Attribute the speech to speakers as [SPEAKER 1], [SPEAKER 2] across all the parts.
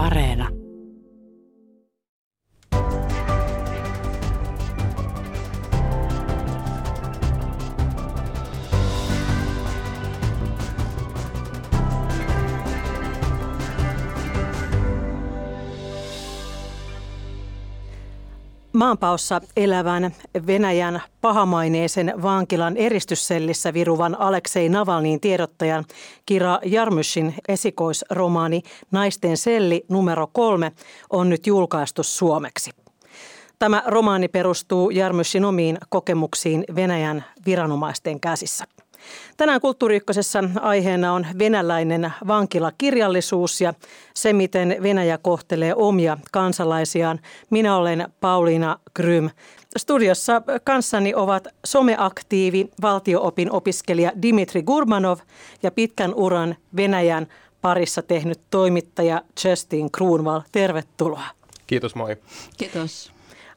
[SPEAKER 1] Areena.
[SPEAKER 2] Maanpaossa elävän Venäjän pahamaineisen vankilan eristyssellissä viruvan Aleksei Navalnin tiedottajan Kira Jarmyshin esikoisromaani Naisten selli numero kolme on nyt julkaistu suomeksi. Tämä romaani perustuu Jarmyshin omiin kokemuksiin Venäjän viranomaisten käsissä. Tänään Kulttuuri aiheena on venäläinen vankilakirjallisuus ja se, miten Venäjä kohtelee omia kansalaisiaan. Minä olen Pauliina Grym. Studiossa kanssani ovat someaktiivi, valtioopin opiskelija Dimitri Gurmanov ja pitkän uran Venäjän parissa tehnyt toimittaja Justin Kruunval. Tervetuloa.
[SPEAKER 3] Kiitos, moi.
[SPEAKER 4] Kiitos.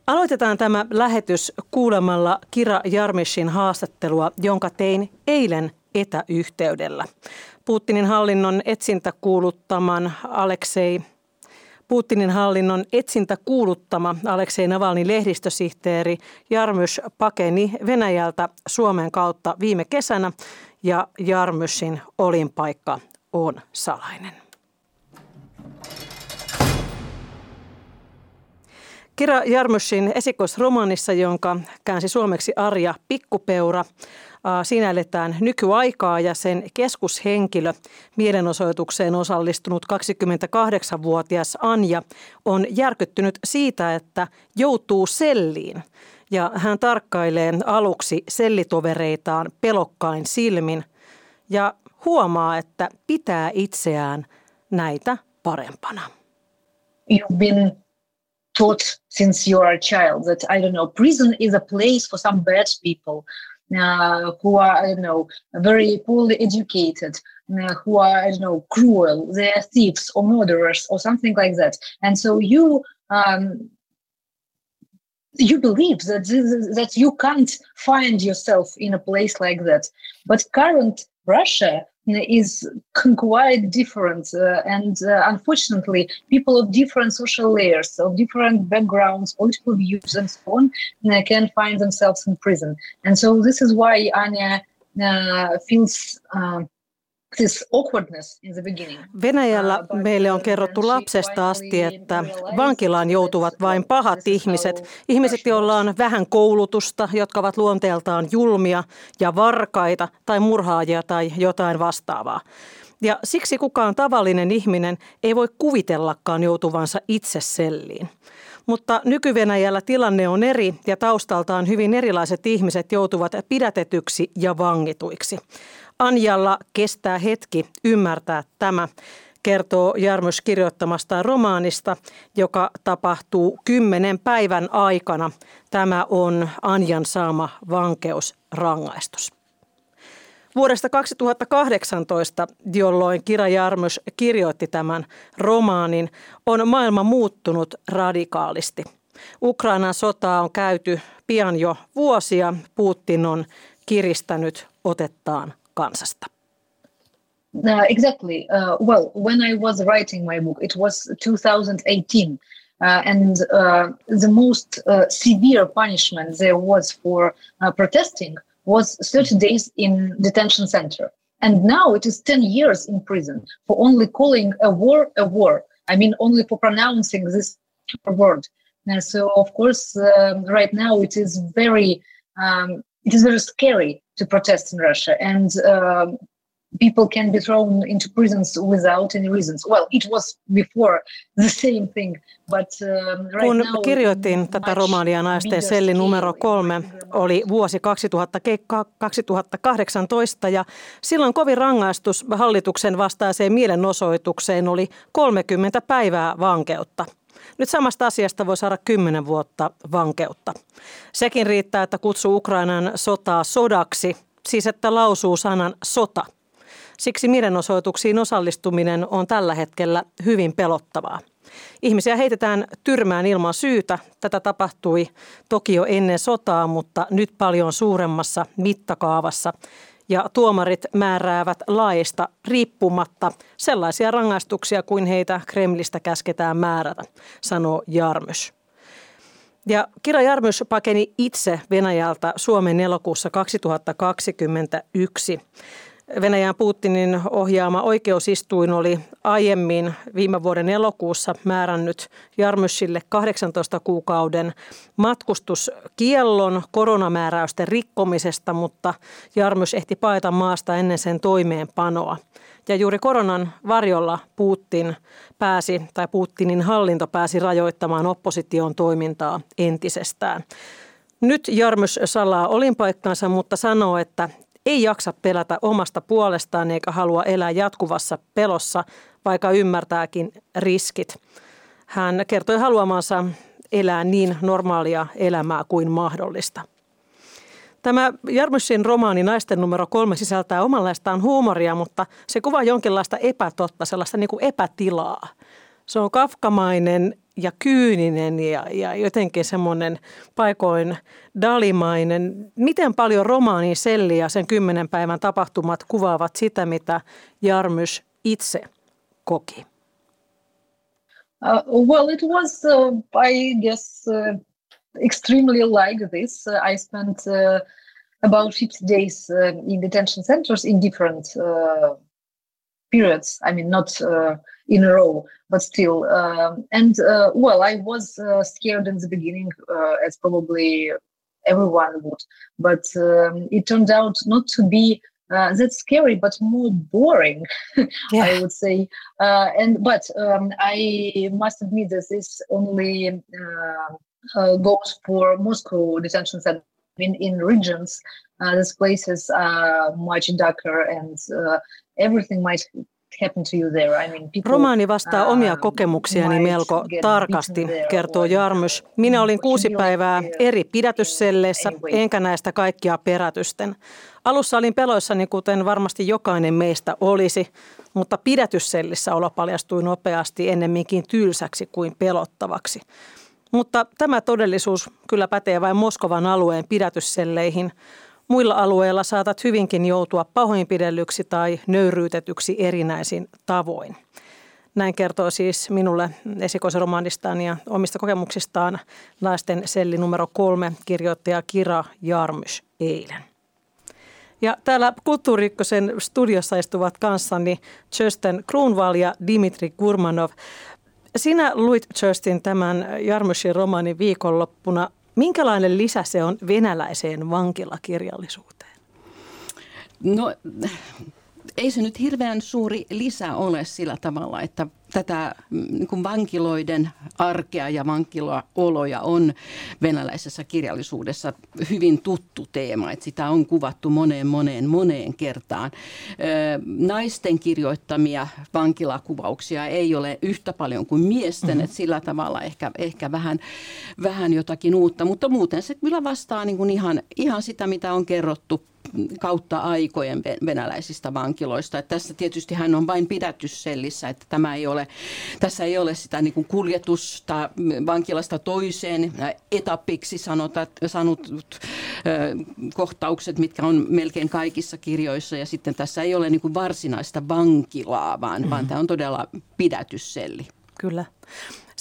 [SPEAKER 2] Aloitetaan tämä lähetys kuulemalla Kira Jarmishin haastattelua, jonka tein eilen etäyhteydellä. Putinin hallinnon etsintä kuuluttaman Aleksei Putinin hallinnon etsintä kuuluttama Aleksei Navalnin lehdistösihteeri Jarmys pakeni Venäjältä Suomen kautta viime kesänä ja Jarmysin olinpaikka on salainen. Kira Jarmushin esikoisromaanissa, jonka käänsi suomeksi Arja Pikkupeura. Siinä eletään nykyaikaa ja sen keskushenkilö, mielenosoitukseen osallistunut 28-vuotias Anja, on järkyttynyt siitä, että joutuu selliin. Ja hän tarkkailee aluksi sellitovereitaan pelokkain silmin ja huomaa, että pitää itseään näitä parempana.
[SPEAKER 5] You've been taught since you are a child that I don't know prison is a place for some bad people uh, who are I don't know very poorly educated uh, who are I don't know cruel they're thieves or murderers or something like that. And so you um, you believe that that you can't find yourself in a place like that. But current Russia is quite different. Uh, and uh, unfortunately, people of different social layers, of different backgrounds, political views, and so on, uh, can find themselves in prison. And so this is why Anya
[SPEAKER 2] Venäjällä uh, meille on kerrottu lapsesta asti, että vankilaan joutuvat vain pahat ihmiset, ihmiset, joilla on vähän koulutusta, jotka ovat luonteeltaan julmia ja varkaita tai murhaajia tai jotain vastaavaa. Ja siksi kukaan tavallinen ihminen ei voi kuvitellakaan joutuvansa itse selliin. Mutta nykyvenäjällä tilanne on eri ja taustaltaan hyvin erilaiset ihmiset joutuvat pidätetyksi ja vangituiksi. Anjalla kestää hetki ymmärtää tämä, kertoo Jarmys kirjoittamastaan romaanista, joka tapahtuu kymmenen päivän aikana. Tämä on Anjan saama vankeusrangaistus. Vuodesta 2018, jolloin Kira Jarmys kirjoitti tämän romaanin, on maailma muuttunut radikaalisti. Ukrainan sotaa on käyty pian jo vuosia. Putin on kiristänyt otettaan kansasta?
[SPEAKER 5] Uh, exactly. Uh, well, when I was writing my book, it was 2018. Uh, and uh, the most uh, severe punishment there was for uh, protesting was 30 days in detention center. And now it is 10 years in prison for only calling a war a war. I mean, only for pronouncing this word. So, of course, um, right now it is very um, it is very scary to protest in Russia, and um, people can be thrown into prisons without any reasons. Well, it was before the same thing, but um, right
[SPEAKER 2] Kun
[SPEAKER 5] now,
[SPEAKER 2] kirjoitin tätä romaania Naisten selli numero kolme, oli vuosi 2000, 2018 ja silloin kovin rangaistus hallituksen vastaiseen mielenosoitukseen oli 30 päivää vankeutta. Nyt samasta asiasta voi saada kymmenen vuotta vankeutta. Sekin riittää, että kutsuu Ukrainan sotaa sodaksi, siis että lausuu sanan sota. Siksi mielenosoituksiin osallistuminen on tällä hetkellä hyvin pelottavaa. Ihmisiä heitetään tyrmään ilman syytä. Tätä tapahtui toki jo ennen sotaa, mutta nyt paljon suuremmassa mittakaavassa. Ja tuomarit määräävät laista riippumatta sellaisia rangaistuksia kuin heitä Kremlistä käsketään määrätä, sanoo Jarmys. Ja Kira Jarmys pakeni itse Venäjältä Suomen elokuussa 2021. Venäjän Putinin ohjaama oikeusistuin oli aiemmin viime vuoden elokuussa määrännyt Jarmysille 18 kuukauden matkustuskiellon koronamääräysten rikkomisesta, mutta Jarmys ehti paeta maasta ennen sen toimeenpanoa. Ja juuri koronan varjolla Putin pääsi, tai Putinin hallinto pääsi rajoittamaan opposition toimintaa entisestään. Nyt Jarmys salaa olinpaikkansa, mutta sanoo, että ei jaksa pelätä omasta puolestaan eikä halua elää jatkuvassa pelossa, vaikka ymmärtääkin riskit. Hän kertoi haluamansa elää niin normaalia elämää kuin mahdollista. Tämä Jarmusin romaani Naisten numero kolme sisältää omanlaistaan huumoria, mutta se kuvaa jonkinlaista epätotta, sellaista niin kuin epätilaa. Se on kafkamainen ja kyyninen ja, ja jotenkin semmoinen paikoin dalimainen. Miten paljon romaanin selli ja sen kymmenen päivän tapahtumat kuvaavat sitä, mitä Jarmys itse koki?
[SPEAKER 5] Uh, well, it was, uh, I guess, uh, extremely like this. Uh, I spent uh, about 50 days uh, in detention centers in different uh, periods. I mean, not uh, in a row, but still. Um, and uh, well, I was uh, scared in the beginning, uh, as probably everyone would, but um, it turned out not to be uh, that scary, but more boring, yeah. I would say. Uh, and but um, I must admit that this only uh, goes for Moscow detention center. In, in regions, these places are much darker and everything might
[SPEAKER 2] Romaani vastaa omia um, kokemuksiani melko tarkasti, kertoo Jarmys. Minä olin kuusi päivää eri pidätysselleissä, enkä näistä kaikkia perätysten. Alussa olin peloissani, kuten varmasti jokainen meistä olisi, mutta pidätyssellissä olo paljastui nopeasti ennemminkin tylsäksi kuin pelottavaksi. Mutta tämä todellisuus kyllä pätee vain Moskovan alueen pidätysselleihin – Muilla alueilla saatat hyvinkin joutua pahoinpidellyksi tai nöyryytetyksi erinäisin tavoin. Näin kertoo siis minulle esikoisromaanistaan ja omista kokemuksistaan naisten selli numero kolme kirjoittaja Kira Jarmys eilen. Ja täällä Kulttuurikkosen studiossa istuvat kanssani Kirsten Kruunval ja Dimitri Gurmanov. Sinä luit Kirstin tämän Jarmysin romaanin viikonloppuna. Minkälainen lisä se on venäläiseen vankilakirjallisuuteen?
[SPEAKER 1] No ei se nyt hirveän suuri lisä ole sillä tavalla, että tätä mm, niin kuin vankiloiden arkea ja vankilaoloja on venäläisessä kirjallisuudessa hyvin tuttu teema, että sitä on kuvattu moneen moneen moneen kertaan. Naisten kirjoittamia vankilakuvauksia ei ole yhtä paljon kuin miesten, mm-hmm. että sillä tavalla ehkä, ehkä vähän, vähän jotakin uutta, mutta muuten se kyllä vastaa niin kuin ihan, ihan sitä, mitä on kerrottu kautta aikojen venäläisistä vankiloista. Että tässä tietysti hän on vain pidätyssellissä, että tämä ei ole, tässä ei ole sitä niin kuin kuljetusta vankilasta toiseen etappiksi sanotat, sanotut kohtaukset, mitkä on melkein kaikissa kirjoissa. Ja sitten tässä ei ole niin kuin varsinaista vankilaa, vaan, mm-hmm. vaan tämä on todella pidätysselli.
[SPEAKER 2] Kyllä.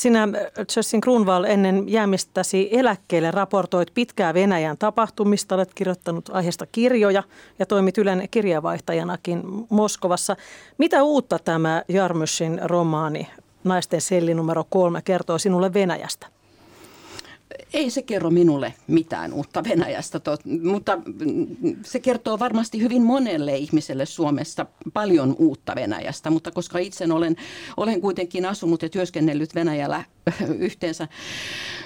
[SPEAKER 2] Sinä, Justin Grunwald, ennen jäämistäsi eläkkeelle raportoit pitkää Venäjän tapahtumista. Olet kirjoittanut aiheesta kirjoja ja toimit Ylen kirjavaihtajanakin Moskovassa. Mitä uutta tämä Jarmysin romaani Naisten selli numero kolme kertoo sinulle Venäjästä?
[SPEAKER 1] Ei se kerro minulle mitään uutta Venäjästä, mutta se kertoo varmasti hyvin monelle ihmiselle Suomessa paljon uutta Venäjästä, mutta koska itse olen, olen kuitenkin asunut ja työskennellyt Venäjällä yhteensä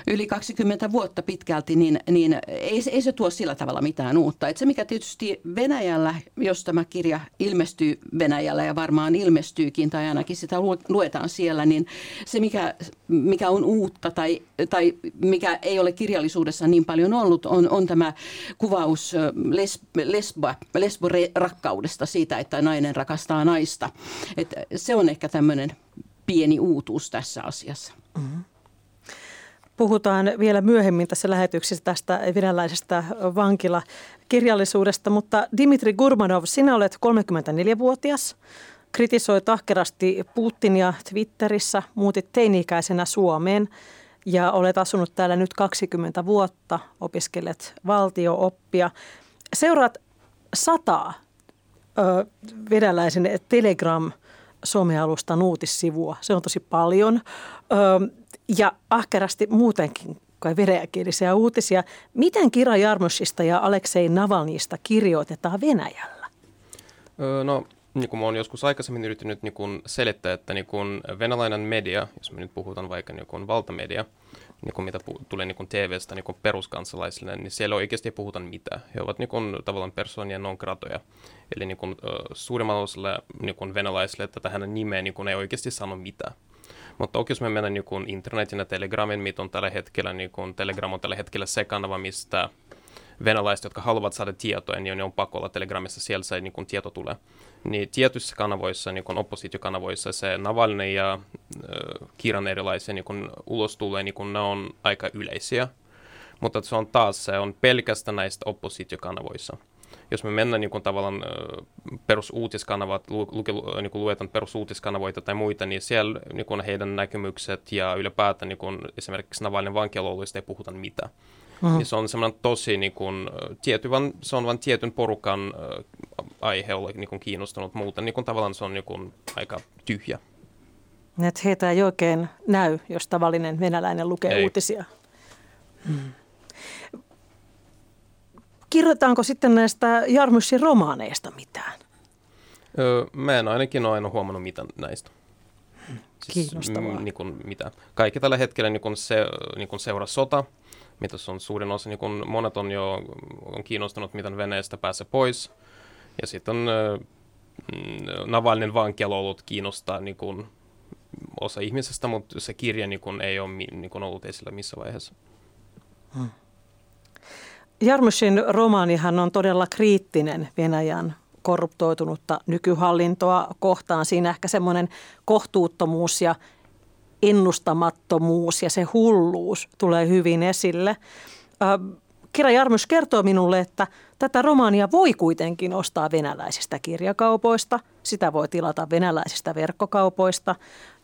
[SPEAKER 1] yli 20 vuotta pitkälti, niin, niin ei, ei se tuo sillä tavalla mitään uutta. Et se mikä tietysti Venäjällä, jos tämä kirja ilmestyy Venäjällä ja varmaan ilmestyykin tai ainakin sitä luetaan siellä, niin se mikä, mikä on uutta tai, tai mikä ei ole kirjallisuudessa niin paljon ollut, on, on tämä kuvaus les, lesbo, lesbo-rakkaudesta siitä, että nainen rakastaa naista. Et se on ehkä tämmöinen pieni uutuus tässä asiassa.
[SPEAKER 2] Puhutaan vielä myöhemmin tässä lähetyksessä tästä venäläisestä vankilakirjallisuudesta, mutta Dimitri Gurmanov, sinä olet 34-vuotias, kritisoit ahkerasti Putinia Twitterissä, muutit teini-ikäisenä Suomeen ja olet asunut täällä nyt 20 vuotta, opiskelet valtiooppia. Seuraat sataa ö, venäläisen Telegram somealustan uutissivua. Se on tosi paljon. Ö, ja ahkerasti muutenkin kai venäjäkielisiä uutisia. Miten Kira Jarmosista ja Aleksei Navalnista kirjoitetaan Venäjällä?
[SPEAKER 3] Öö, no, niin kuin olen joskus aikaisemmin yrittänyt niin selittää, että niin venäläinen media, jos me nyt puhutaan vaikka niin kuin valtamedia, niin kuin mitä pu- tulee niin kuin TV-stä niin kuin peruskansalaisille, niin siellä oikeasti ei puhuta mitään. He ovat niin kuin, tavallaan persoonia non gratoja. Eli niin kuin, suurimmalle osalle niin kuin venäläisille, että tähän nimeen niin kuin ei oikeasti sano mitään. Mutta toki jos me mennään niin internetin ja Telegramin, mitä on tällä hetkellä, niin kun Telegram on tällä hetkellä se kanava, mistä venäläiset, jotka haluavat saada tietoa, niin on pakko olla Telegramissa, siellä se niin kun tieto tulee. Niin tietyissä kanavoissa, niin kun oppositiokanavoissa, se Navalny ja äh, Kiran erilaisia niin kun ulos tulee, niin kun ne on aika yleisiä. Mutta se on taas, se on pelkästään näistä oppositiokanavoissa jos me mennään niin kuin tavallaan perusuutiskanavat, lu, lu, niin kuin luetaan perusuutiskanavoita tai muita, niin siellä niin kuin heidän näkemykset ja ylipäätään niin kuin esimerkiksi Navalin vankilaoluista ei puhuta mitään. Mm. Niin se on semmoinen tosi, niin kuin, tiety, van, se on vain tietyn porukan äh, aihe olla niin kuin kiinnostunut muuten. Niin kuin tavallaan se on niin kuin, aika tyhjä.
[SPEAKER 2] Että heitä ei oikein näy, jos tavallinen venäläinen lukee ei. uutisia. Hmm. Kirjoitaanko sitten näistä Jarmussin romaaneista mitään?
[SPEAKER 3] Öö, mä en ainakin ole aina huomannut mitään näistä.
[SPEAKER 2] Siis, Kiinnostavaa.
[SPEAKER 3] M- niin kuin, mitä. Kaikki tällä hetkellä niin kuin se, niin kuin seuraa sota, mitä on suurin osa, niin kuin monet on jo on kiinnostunut, miten Venäjästä pääsee pois. Ja sitten mm, Navalnin vankialoulut kiinnostaa niin kuin, osa ihmisestä, mutta se kirja niin kuin, ei ole niin kuin, ollut esillä missä vaiheessa. Hmm.
[SPEAKER 2] Jarmushin romaanihan on todella kriittinen Venäjän korruptoitunutta nykyhallintoa kohtaan. Siinä ehkä semmoinen kohtuuttomuus ja ennustamattomuus ja se hulluus tulee hyvin esille. Kira Jarmus kertoo minulle, että tätä romaania voi kuitenkin ostaa venäläisistä kirjakaupoista. Sitä voi tilata venäläisistä verkkokaupoista.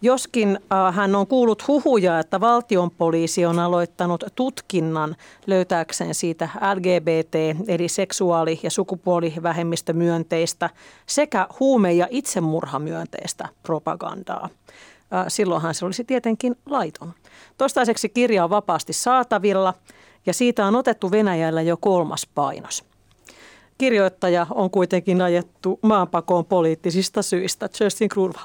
[SPEAKER 2] Joskin äh, hän on kuullut huhuja, että valtion poliisi on aloittanut tutkinnan löytääkseen siitä LGBT- eli seksuaali- ja sukupuolivähemmistömyönteistä sekä huume- ja itsemurhamyönteistä propagandaa. Äh, silloinhan se olisi tietenkin laiton. Toistaiseksi kirja on vapaasti saatavilla – ja siitä on otettu Venäjällä jo kolmas painos. Kirjoittaja on kuitenkin ajettu maanpakoon poliittisista syistä. Justin Krulva.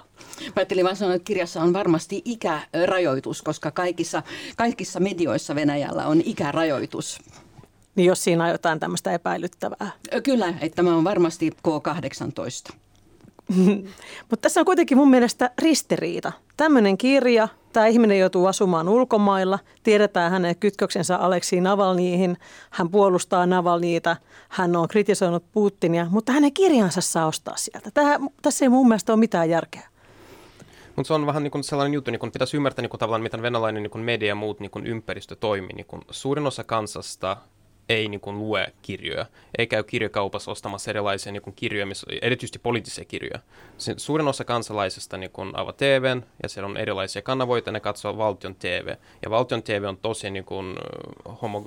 [SPEAKER 1] Mä ajattelin vaan sanoa, että kirjassa on varmasti ikärajoitus, koska kaikissa, kaikissa medioissa Venäjällä on ikärajoitus.
[SPEAKER 2] Niin jos siinä on jotain tämmöistä epäilyttävää.
[SPEAKER 1] Kyllä, että tämä on varmasti K18.
[SPEAKER 2] Mutta tässä on kuitenkin mun mielestä ristiriita. Tämmöinen kirja, tämä ihminen joutuu asumaan ulkomailla, tiedetään hänen kytköksensä Aleksiin Navalniihin, hän puolustaa Navalniita, hän on kritisoinut Putinia, mutta hänen kirjansa saa ostaa sieltä. Tämä, tässä ei mun mielestä ole mitään järkeä.
[SPEAKER 3] Mutta se on vähän niin sellainen juttu, niin kuin pitäisi ymmärtää niin kuin tavallaan, miten venäläinen niin kuin media ja muut niin kuin ympäristö toimii. Niin kuin suurin osa kansasta ei niin kuin, lue kirjoja, ei käy kirjakaupassa ostamassa erilaisia niin kuin, kirjoja, missä, erityisesti poliittisia kirjoja. Se, suurin osa kansalaisista niin kuin, avaa TVn, ja siellä on erilaisia kanavoita, ne katsoo valtion TV. Ja valtion TV on tosi niin kuin, homo,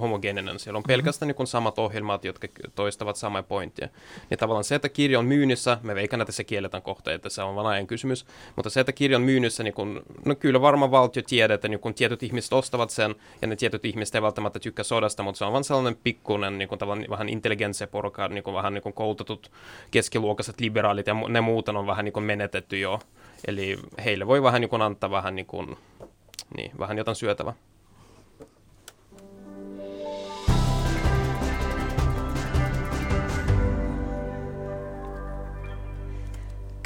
[SPEAKER 3] homogeeninen. Siellä on mhm. pelkästään niin kuin, samat ohjelmat, jotka toistavat samaa pointtia. Niin tavallaan se, että kirja on myynnissä, me veikään, että se kielletään kohta, että se on vain ajan kysymys, mutta se, että kirja on myynnissä, niin kuin, no kyllä varmaan valtio tiedät, että niin kuin, tietyt ihmiset ostavat sen, ja ne tietyt ihmiset ei välttämättä tykkää sodasta, mutta se on vain sellainen pikkuinen niin kuin vähän intelligentse porukka, niin kuin vähän niin kuin koulutetut keskiluokaiset liberaalit ja ne muuten on vähän niin kuin menetetty jo. Eli heille voi vähän niin kuin antaa vähän, niin kuin, niin, vähän jotain syötävää.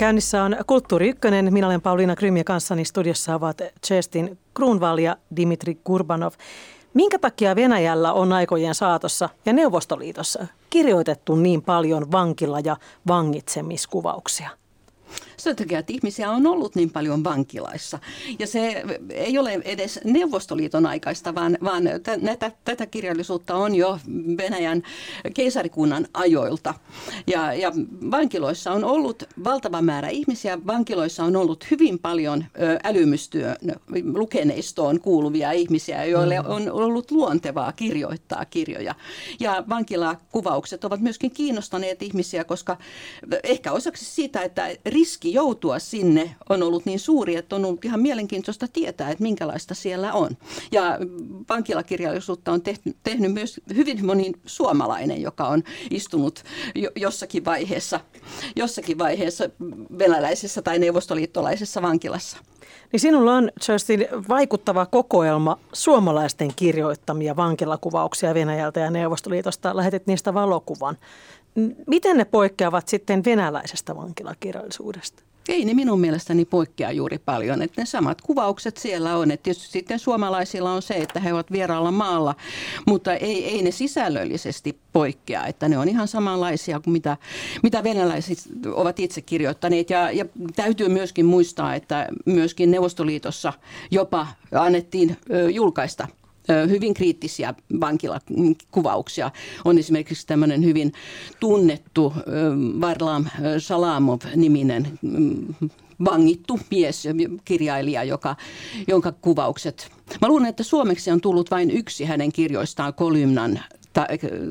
[SPEAKER 2] Käynnissä on Kulttuuri Ykkönen. Minä olen Pauliina Krym ja kanssani studiossa ovat Chestin Kruunval ja Dimitri Kurbanov. Minkä takia Venäjällä on aikojen saatossa ja Neuvostoliitossa kirjoitettu niin paljon vankila- ja vangitsemiskuvauksia?
[SPEAKER 1] Sen takia, että ihmisiä on ollut niin paljon vankilaissa. Ja se ei ole edes Neuvostoliiton aikaista, vaan, vaan näitä, tätä kirjallisuutta on jo Venäjän keisarikunnan ajoilta. Ja, ja vankiloissa on ollut valtava määrä ihmisiä. Vankiloissa on ollut hyvin paljon älymystyön lukeneistoon kuuluvia ihmisiä, joille mm. on ollut luontevaa kirjoittaa kirjoja. Ja vankilakuvaukset ovat myöskin kiinnostaneet ihmisiä, koska ehkä osaksi siitä, että riski joutua sinne on ollut niin suuri, että on ollut ihan mielenkiintoista tietää, että minkälaista siellä on. Ja vankilakirjallisuutta on tehty, tehnyt myös hyvin moni suomalainen, joka on istunut jossakin vaiheessa, jossakin vaiheessa venäläisessä tai neuvostoliittolaisessa vankilassa.
[SPEAKER 2] Niin sinulla on, Justin, vaikuttava kokoelma suomalaisten kirjoittamia vankilakuvauksia Venäjältä ja Neuvostoliitosta. Lähetit niistä valokuvan. Miten ne poikkeavat sitten venäläisestä vankilakirjallisuudesta?
[SPEAKER 1] Ei ne minun mielestäni poikkea juuri paljon. Että ne samat kuvaukset siellä on. Että tietysti sitten suomalaisilla on se, että he ovat vieraalla maalla, mutta ei, ei ne sisällöllisesti poikkea. Että ne on ihan samanlaisia kuin mitä, mitä venäläiset ovat itse kirjoittaneet. Ja, ja täytyy myöskin muistaa, että myöskin Neuvostoliitossa jopa annettiin julkaista hyvin kriittisiä vankilakuvauksia. On esimerkiksi tämmöinen hyvin tunnettu Varlam Salamov-niminen mm, vangittu mies, kirjailija, joka, jonka kuvaukset. Mä luulen, että suomeksi on tullut vain yksi hänen kirjoistaan kolymnan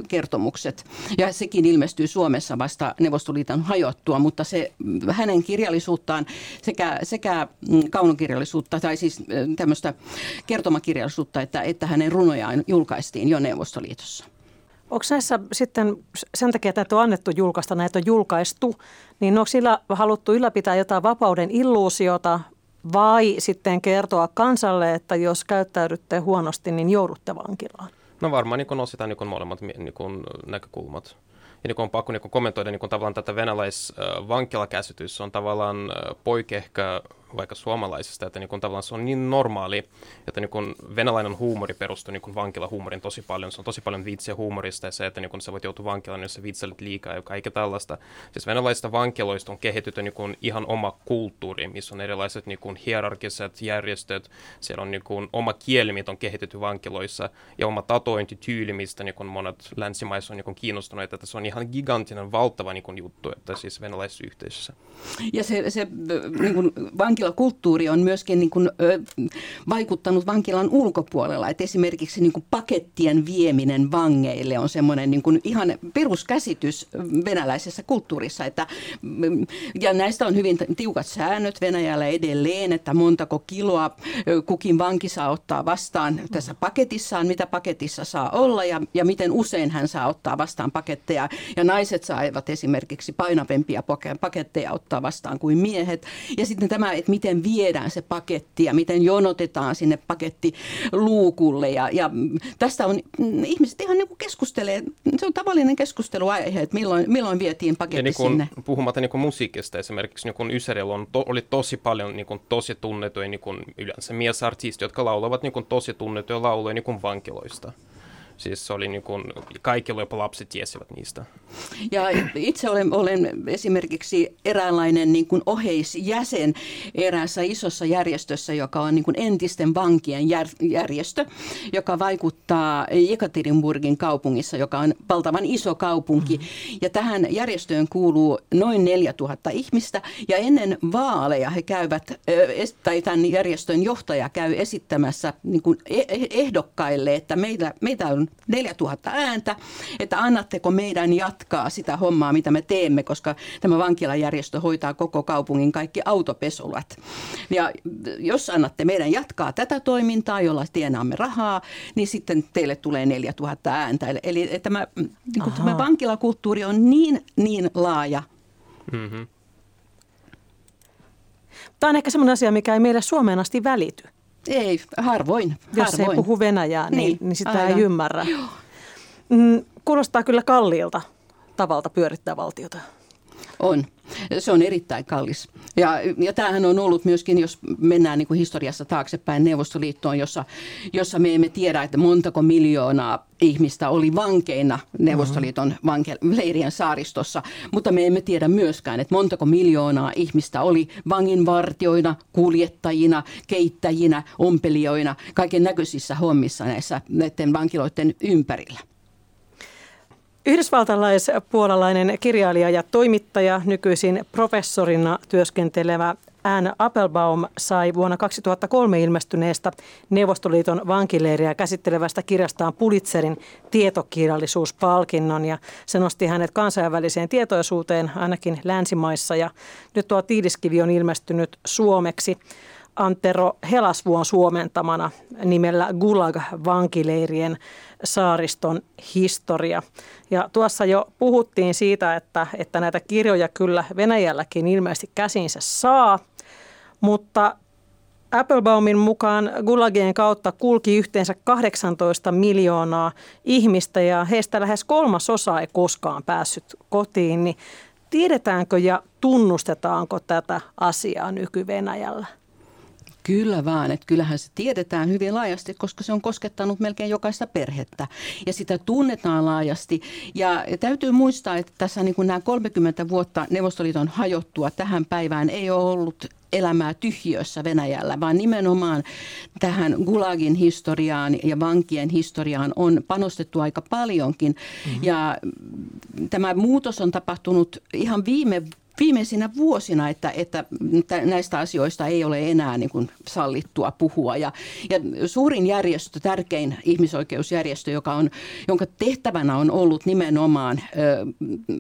[SPEAKER 1] kertomukset. Ja sekin ilmestyy Suomessa vasta Neuvostoliiton hajottua, mutta se hänen kirjallisuuttaan sekä, sekä kaunokirjallisuutta tai siis tämmöistä kertomakirjallisuutta, että, että hänen runojaan julkaistiin jo Neuvostoliitossa.
[SPEAKER 2] Onko näissä sitten sen takia, että näitä on annettu julkaista, näitä on julkaistu, niin onko sillä haluttu ylläpitää jotain vapauden illuusiota vai sitten kertoa kansalle, että jos käyttäydytte huonosti, niin joudutte vankilaan?
[SPEAKER 3] No varmaan niin osittain niin molemmat niin näkökulmat. Ja niin on pakko niin kommentoida niin tavallaan tätä venäläisvankilakäsitys on tavallaan poikehkä vaikka suomalaisesta, että niin kuin, tavallaan se on niin normaali, että niin kuin, venäläinen huumori perustuu niin vankilahuumorin tosi paljon. Se on tosi paljon vitsiä huumorista ja se, että niin kuin, sä voit joutua vankilaan, jos sä vitsailet liikaa ja kaikkea tällaista. Siis venäläisistä vankiloista on kehitetty niin kuin, ihan oma kulttuuri, missä on erilaiset niin kuin, hierarkiset järjestöt. Siellä on niin kuin, oma kieli, mitä on kehitetty vankiloissa ja oma tatointityyli, mistä niin kuin, monet länsimaissa on niin kuin, kiinnostuneet. Että se on ihan gigantinen, valtava niin kuin, juttu, että siis venäläisessä yhteisössä.
[SPEAKER 1] Ja se, se niin kuin, vankilakulttuuri on myöskin niin kuin, ö, vaikuttanut vankilan ulkopuolella. Et esimerkiksi niin kuin pakettien vieminen vangeille on semmoinen niin ihan peruskäsitys venäläisessä kulttuurissa. Että, mm, ja näistä on hyvin tiukat säännöt Venäjällä edelleen, että montako kiloa kukin vanki saa ottaa vastaan tässä paketissaan, mitä paketissa saa olla ja, ja miten usein hän saa ottaa vastaan paketteja. Ja naiset saavat esimerkiksi painavempia paketteja ottaa vastaan kuin miehet. Ja sitten tämä, että miten viedään se paketti ja miten jonotetaan sinne pakettiluukulle. Ja, ja tästä on ihmiset ihan niin kuin keskustelee, se on tavallinen keskusteluaihe, että milloin, milloin vietiin paketti niin kuin, sinne.
[SPEAKER 3] Puhumatta niin kuin musiikista esimerkiksi, niin kuin Ysärillä on to, oli tosi paljon niin kuin, tosi tunnettuja niin kuin, yleensä miesartisteja, jotka laulavat niin kuin, tosi tunnettuja lauluja niin kuin vankiloista. Siis se oli niin kuin, kaikilla jopa lapset tiesivät niistä.
[SPEAKER 1] Ja itse olen, olen esimerkiksi eräänlainen niin kuin oheisjäsen eräässä isossa järjestössä, joka on niin kuin entisten vankien jär, järjestö, joka vaikuttaa Jekaterinburgin kaupungissa, joka on valtavan iso kaupunki. Mm-hmm. Ja tähän järjestöön kuuluu noin 4000 ihmistä ja ennen vaaleja he käyvät, tai tämän järjestön johtaja käy esittämässä niin kuin e-, ehdokkaille, että meitä, meitä on 4000 ääntä, että annatteko meidän jatkaa sitä hommaa, mitä me teemme, koska tämä vankilajärjestö hoitaa koko kaupungin kaikki autopesulat. Ja jos annatte meidän jatkaa tätä toimintaa, jolla tienaamme rahaa, niin sitten teille tulee 4000 ääntä. Eli, tämä, niin kuin tämä vankilakulttuuri on niin, niin laaja. Mm-hmm.
[SPEAKER 2] Tämä on ehkä sellainen asia, mikä ei meille Suomeen asti välity.
[SPEAKER 1] Ei, harvoin.
[SPEAKER 2] Jos
[SPEAKER 1] harvoin.
[SPEAKER 2] ei puhu venäjää, niin, niin, niin sitä aivan. ei ymmärrä. Mm, kuulostaa kyllä kalliilta tavalta pyörittää valtiota.
[SPEAKER 1] On. Se on erittäin kallis. Ja, ja tämähän on ollut myöskin, jos mennään niin kuin historiassa taaksepäin Neuvostoliittoon, jossa, jossa me emme tiedä, että montako miljoonaa ihmistä oli vankeina Neuvostoliiton vanke- leirien saaristossa, mutta me emme tiedä myöskään, että montako miljoonaa ihmistä oli vanginvartioina, kuljettajina, keittäjinä, ompelijoina, kaiken näköisissä hommissa näissä näiden vankiloiden ympärillä.
[SPEAKER 2] Yhdysvaltalais-puolalainen kirjailija ja toimittaja, nykyisin professorina työskentelevä Anne Applebaum sai vuonna 2003 ilmestyneestä Neuvostoliiton vankileiriä käsittelevästä kirjastaan Pulitzerin tietokirjallisuuspalkinnon ja se nosti hänet kansainväliseen tietoisuuteen ainakin länsimaissa ja nyt tuo tiiliskivi on ilmestynyt suomeksi. Antero Helasvuon suomentamana nimellä Gulag-vankileirien saariston historia. Ja tuossa jo puhuttiin siitä, että, että näitä kirjoja kyllä Venäjälläkin ilmeisesti käsinsä saa, mutta Applebaumin mukaan Gulagien kautta kulki yhteensä 18 miljoonaa ihmistä ja heistä lähes kolmasosa ei koskaan päässyt kotiin. Niin tiedetäänkö ja tunnustetaanko tätä asiaa nyky-Venäjällä?
[SPEAKER 1] Kyllä vaan, että kyllähän se tiedetään hyvin laajasti, koska se on koskettanut melkein jokaista perhettä ja sitä tunnetaan laajasti. Ja täytyy muistaa, että tässä niin kuin nämä 30 vuotta Neuvostoliiton hajottua tähän päivään ei ole ollut elämää tyhjössä Venäjällä, vaan nimenomaan tähän Gulagin historiaan ja vankien historiaan on panostettu aika paljonkin. Mm-hmm. Ja tämä muutos on tapahtunut ihan viime viimeisinä vuosina, että, että näistä asioista ei ole enää niin kuin sallittua puhua. Ja, ja suurin järjestö, tärkein ihmisoikeusjärjestö, joka on, jonka tehtävänä on ollut nimenomaan ö,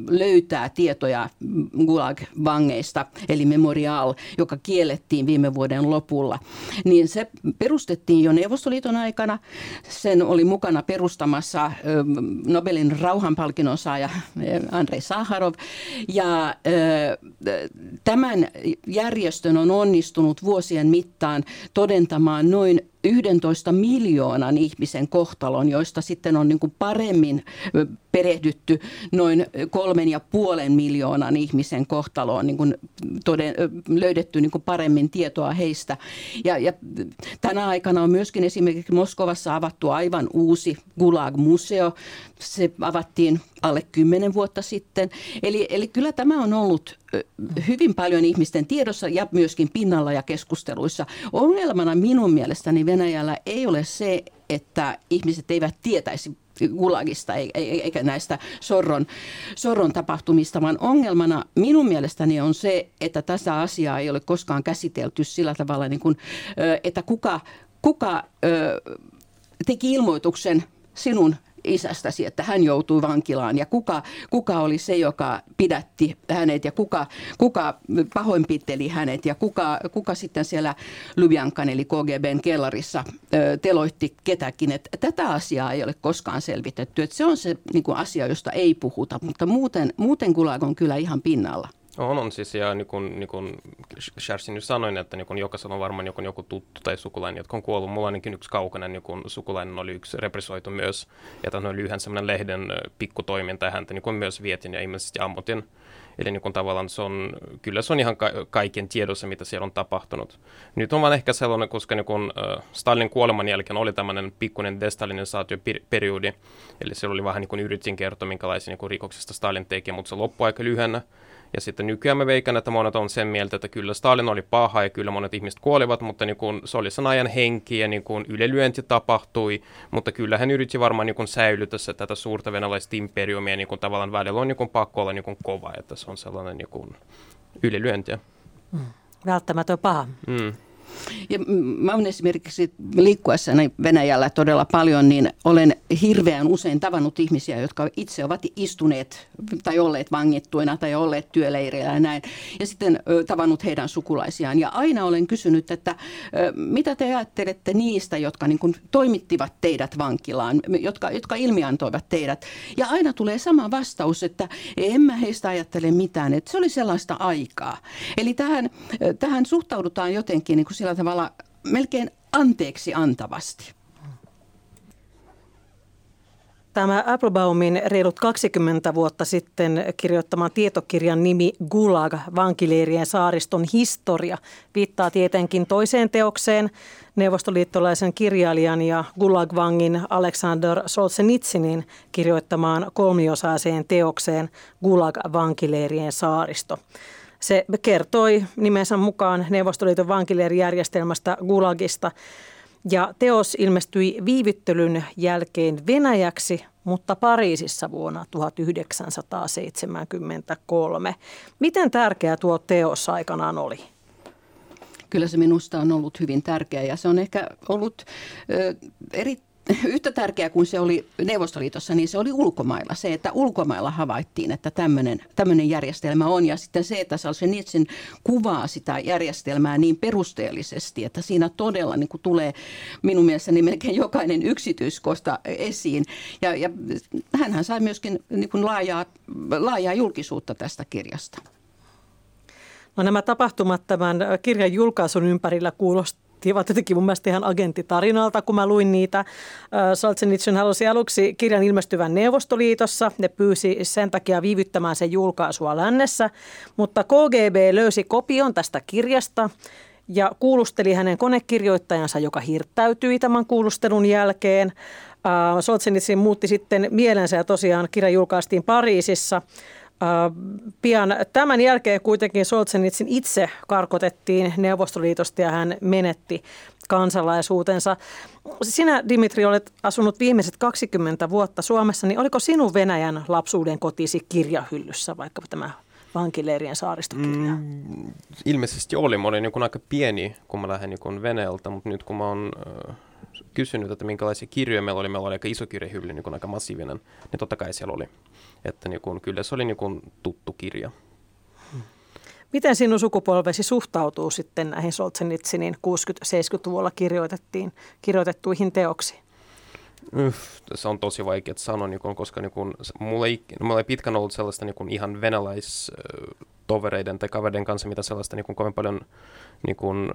[SPEAKER 1] löytää tietoja Gulag-vangeista, eli Memorial, joka kiellettiin viime vuoden lopulla, niin se perustettiin jo Neuvostoliiton aikana. Sen oli mukana perustamassa ö, Nobelin rauhanpalkinnon saaja Andrei Saharov. Ja ö, tämän järjestön on onnistunut vuosien mittaan todentamaan noin 11 miljoonan ihmisen kohtalon, joista sitten on niin paremmin perehdytty noin kolmen ja puolen miljoonan ihmisen kohtaloon, niin kuin toden, löydetty niin kuin paremmin tietoa heistä. Ja, ja tänä aikana on myöskin esimerkiksi Moskovassa avattu aivan uusi Gulag-museo. Se avattiin alle kymmenen vuotta sitten. Eli, eli kyllä tämä on ollut hyvin paljon ihmisten tiedossa ja myöskin pinnalla ja keskusteluissa. Ongelmana minun mielestäni Venäjällä ei ole se, että ihmiset eivät tietäisi Gulagista eikä näistä Sorron, Sorron tapahtumista, vaan ongelmana minun mielestäni on se, että tässä asiaa ei ole koskaan käsitelty sillä tavalla, niin kuin, että kuka, kuka teki ilmoituksen sinun isästäsi, että hän joutui vankilaan ja kuka, kuka oli se, joka pidätti hänet ja kuka, kuka pahoinpitteli hänet ja kuka, kuka sitten siellä Lubjankan eli KGBn kellarissa ö, teloitti ketäkin. Et tätä asiaa ei ole koskaan selvitetty. Et se on se niin kuin asia, josta ei puhuta, mutta muuten, muuten Gulag on kyllä ihan pinnalla.
[SPEAKER 3] On, on siis, ja niin kuin, niin kuin Shersin nyt sanoin, että niin jokaisella on varmaan joku, joku tuttu tai sukulainen, jotka on kuollut. Mulla ainakin yksi kaukainen niin sukulainen oli yksi represoitu myös, ja tämän oli yhden semmoinen lehden pikkutoiminta, häntä niin myös vietin ja ilmeisesti ammutin. Eli niin tavallaan se on, kyllä se on ihan ka- kaiken tiedossa, mitä siellä on tapahtunut. Nyt on vaan ehkä sellainen, koska niin kuin, äh, Stalin kuoleman jälkeen oli tämmöinen pikkuinen destalinisaatioperiodi, eli se oli vähän niin kuin yritin kertoa, minkälaisia niin rikoksista Stalin teki, mutta se loppui aika lyhyenä. Ja sitten nykyään mä veikän, että monet on sen mieltä, että kyllä Stalin oli paha ja kyllä monet ihmiset kuolivat, mutta niin kuin, se oli sen ajan henki ja niin kuin, ylilyönti tapahtui, mutta kyllä hän yritti varmaan niin kuin, säilytä se, tätä suurta venäläistä imperiumia niin kuin, tavallaan välillä on niin kuin, pakko olla niin kuin, kova, että se on sellainen niin kuin, ylilyöntiä.
[SPEAKER 2] Mm. Välttämätön paha. Mm.
[SPEAKER 1] Ja mä olen esimerkiksi liikkuessani Venäjällä todella paljon, niin olen hirveän usein tavannut ihmisiä, jotka itse ovat istuneet tai olleet vangittuina tai olleet työleireillä ja näin. Ja sitten tavannut heidän sukulaisiaan. Ja aina olen kysynyt, että mitä te ajattelette niistä, jotka niin kuin, toimittivat teidät vankilaan, jotka, jotka ilmiantoivat teidät. Ja aina tulee sama vastaus, että en mä heistä ajattele mitään, että se oli sellaista aikaa. Eli tähän, tähän suhtaudutaan jotenkin niin kuin sillä tavalla melkein anteeksi antavasti.
[SPEAKER 2] Tämä Applebaumin reilut 20 vuotta sitten kirjoittaman tietokirjan nimi Gulag, vankileirien saariston historia, viittaa tietenkin toiseen teokseen, neuvostoliittolaisen kirjailijan ja Gulag-vangin Alexander Solzhenitsinin kirjoittamaan kolmiosaiseen teokseen Gulag-vankileirien saaristo. Se kertoi nimensä mukaan Neuvostoliiton vankileirijärjestelmästä Gulagista ja teos ilmestyi viivyttelyn jälkeen Venäjäksi, mutta Pariisissa vuonna 1973. Miten tärkeä tuo teos aikanaan oli?
[SPEAKER 1] Kyllä se minusta on ollut hyvin tärkeä ja se on ehkä ollut eri, yhtä tärkeää kuin se oli Neuvostoliitossa, niin se oli ulkomailla. Se, että ulkomailla havaittiin, että tämmöinen järjestelmä on. Ja sitten se, että Solzhenitsyn kuvaa sitä järjestelmää niin perusteellisesti, että siinä todella niin kuin tulee minun mielestäni melkein jokainen yksityiskosta esiin. Ja, ja hänhän sai myöskin niin kuin laajaa, laajaa julkisuutta tästä kirjasta.
[SPEAKER 2] No nämä tapahtumat tämän kirjan julkaisun ympärillä kuulostivat kuulostivat jotenkin mun mielestä ihan agenttitarinalta, kun mä luin niitä. Solzhenitsyn halusi aluksi kirjan ilmestyvän Neuvostoliitossa. Ne pyysi sen takia viivyttämään sen julkaisua lännessä, mutta KGB löysi kopion tästä kirjasta ja kuulusteli hänen konekirjoittajansa, joka hirttäytyi tämän kuulustelun jälkeen. Solzhenitsyn muutti sitten mielensä ja tosiaan kirja julkaistiin Pariisissa – Pian tämän jälkeen kuitenkin Solzhenitsin itse karkotettiin Neuvostoliitosta ja hän menetti kansalaisuutensa. Sinä, Dimitri, olet asunut viimeiset 20 vuotta Suomessa, niin oliko sinun Venäjän lapsuuden kotisi kirjahyllyssä, vaikka tämä vankileirien saaristokirja? Mm,
[SPEAKER 3] ilmeisesti oli. Mä olin niin aika pieni, kun mä lähdin niin Venäjältä, mutta nyt kun mä oon äh, kysynyt, että minkälaisia kirjoja meillä oli, meillä oli aika iso kirjahylly, niin aika massiivinen, niin totta kai siellä oli. Että niin kuin, kyllä se oli niin kuin tuttu kirja.
[SPEAKER 2] Miten sinun sukupolvesi suhtautuu sitten näihin Solzhenitsinin 60-70-luvulla kirjoitettiin, kirjoitettuihin teoksiin?
[SPEAKER 3] Yff, se on tosi vaikea sanoa, niin kun, koska niin kun, mulla, ei, mulla ei pitkän ollut sellaista niin kun, ihan venäläistovereiden tai kavereiden kanssa, mitä sellaista niin kun, kovin paljon niin kun,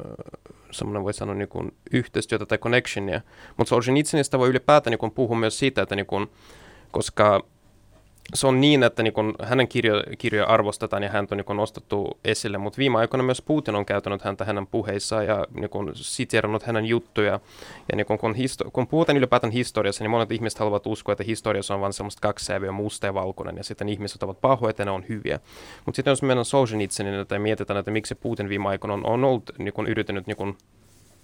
[SPEAKER 3] semmoinen voi sanoa niin kun, yhteistyötä tai connectionia. Mutta Solzhenitsynistä voi ylipäätään niin kun, puhua myös siitä, että niin kun, koska se on niin, että niin kun hänen kirjo, kirjoja arvostetaan ja häntä on niin kun nostettu esille, mutta viime aikoina myös Putin on käytänyt häntä hänen puheissaan ja niin kun siterannut hänen juttuja. Ja niin kun, kun, histo- kun puhutaan ylipäätään historiassa, niin monet ihmiset haluavat uskoa, että historiassa on vain semmoista kaksi sävyä, musta ja valkoinen, ja sitten ihmiset ovat pahoja ja ne on hyviä. Mutta sitten jos mennään Solzhenitsynin, että mietitään, että miksi Putin viime aikoina on, on ollut niin kun, yrittänyt niin kun,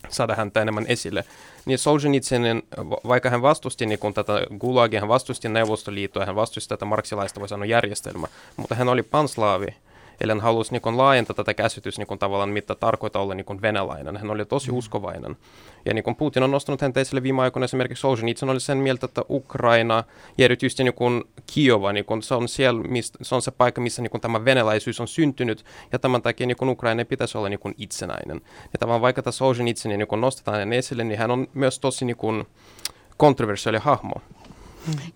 [SPEAKER 3] saada häntä enemmän esille. Niin Solzhenitsyn, vaikka hän vastusti niin kun tätä Gulagia, hän vastusti Neuvostoliittoa, hän vastusti tätä marksilaista voi sanoa järjestelmää, mutta hän oli panslaavi, Eli hän halusi niin kuin, laajentaa tätä käsitystä niin kuin, tavallaan, mitä tarkoittaa olla niin kuin, venäläinen. Hän oli tosi mm. uskovainen. Ja niin kuin Putin on nostanut häntä esille viime aikoina esimerkiksi Solzhenitsyn oli sen mieltä, että Ukraina ja erityisesti niin kuin Kiova, niin kuin, se, on siellä, mistä, se on se paikka, missä niin kuin, tämä venäläisyys on syntynyt. Ja tämän takia niin kuin, Ukraina pitäisi olla niin kuin, itsenäinen. Ja tavallaan vaikka tässä Solzhenitsyn niin kuin, nostetaan hänen esille, niin hän on myös tosi niin kuin, kontroversiaali hahmo.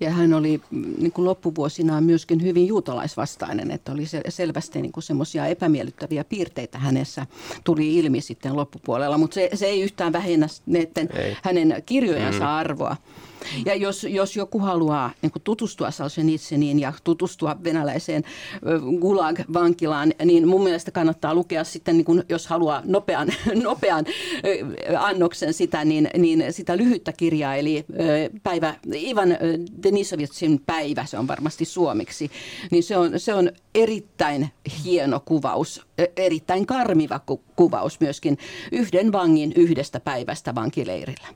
[SPEAKER 1] Ja hän oli niin kuin loppuvuosinaan myöskin hyvin juutalaisvastainen, että oli selvästi niin semmoisia epämiellyttäviä piirteitä hänessä tuli ilmi sitten loppupuolella, mutta se, se ei yhtään vähennä hänen kirjojensa mm. arvoa. Ja jos, jos joku haluaa niin tutustua Solzhenitsyniin ja tutustua venäläiseen Gulag-vankilaan, niin mun mielestä kannattaa lukea sitten, niin kuin, jos haluaa nopean, nopean annoksen sitä, niin, niin sitä lyhyttä kirjaa, eli päivä, Ivan Denisovitsin päivä, se on varmasti suomeksi, niin se on, se on erittäin hieno kuvaus, erittäin karmiva kuvaus myöskin yhden vangin yhdestä päivästä vankileirillä.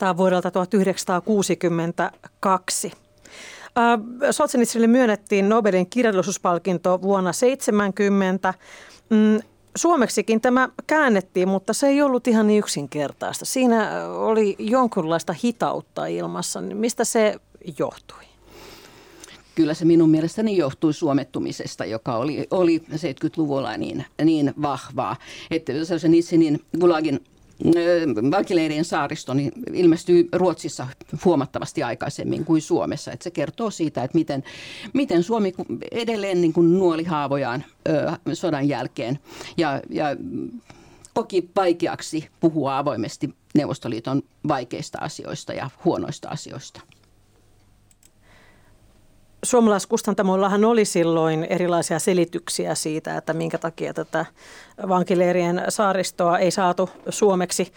[SPEAKER 2] Tämä on vuodelta 1962. Solzhenitsynille myönnettiin Nobelin kirjallisuuspalkinto vuonna 1970. Mm, suomeksikin tämä käännettiin, mutta se ei ollut ihan niin yksinkertaista. Siinä oli jonkinlaista hitautta ilmassa. Mistä se johtui?
[SPEAKER 1] Kyllä se minun mielestäni johtui suomettumisesta, joka oli, oli 70-luvulla niin, niin vahvaa. Että niin Gulagin vankileirien saaristo niin ilmestyy Ruotsissa huomattavasti aikaisemmin kuin Suomessa. Että se kertoo siitä, että miten, miten Suomi edelleen niin kuin nuoli haavojaan ö, sodan jälkeen ja, ja koki vaikeaksi puhua avoimesti Neuvostoliiton vaikeista asioista ja huonoista asioista.
[SPEAKER 2] Suomalaiskustantamoillahan oli silloin erilaisia selityksiä siitä, että minkä takia tätä vankileirien saaristoa ei saatu suomeksi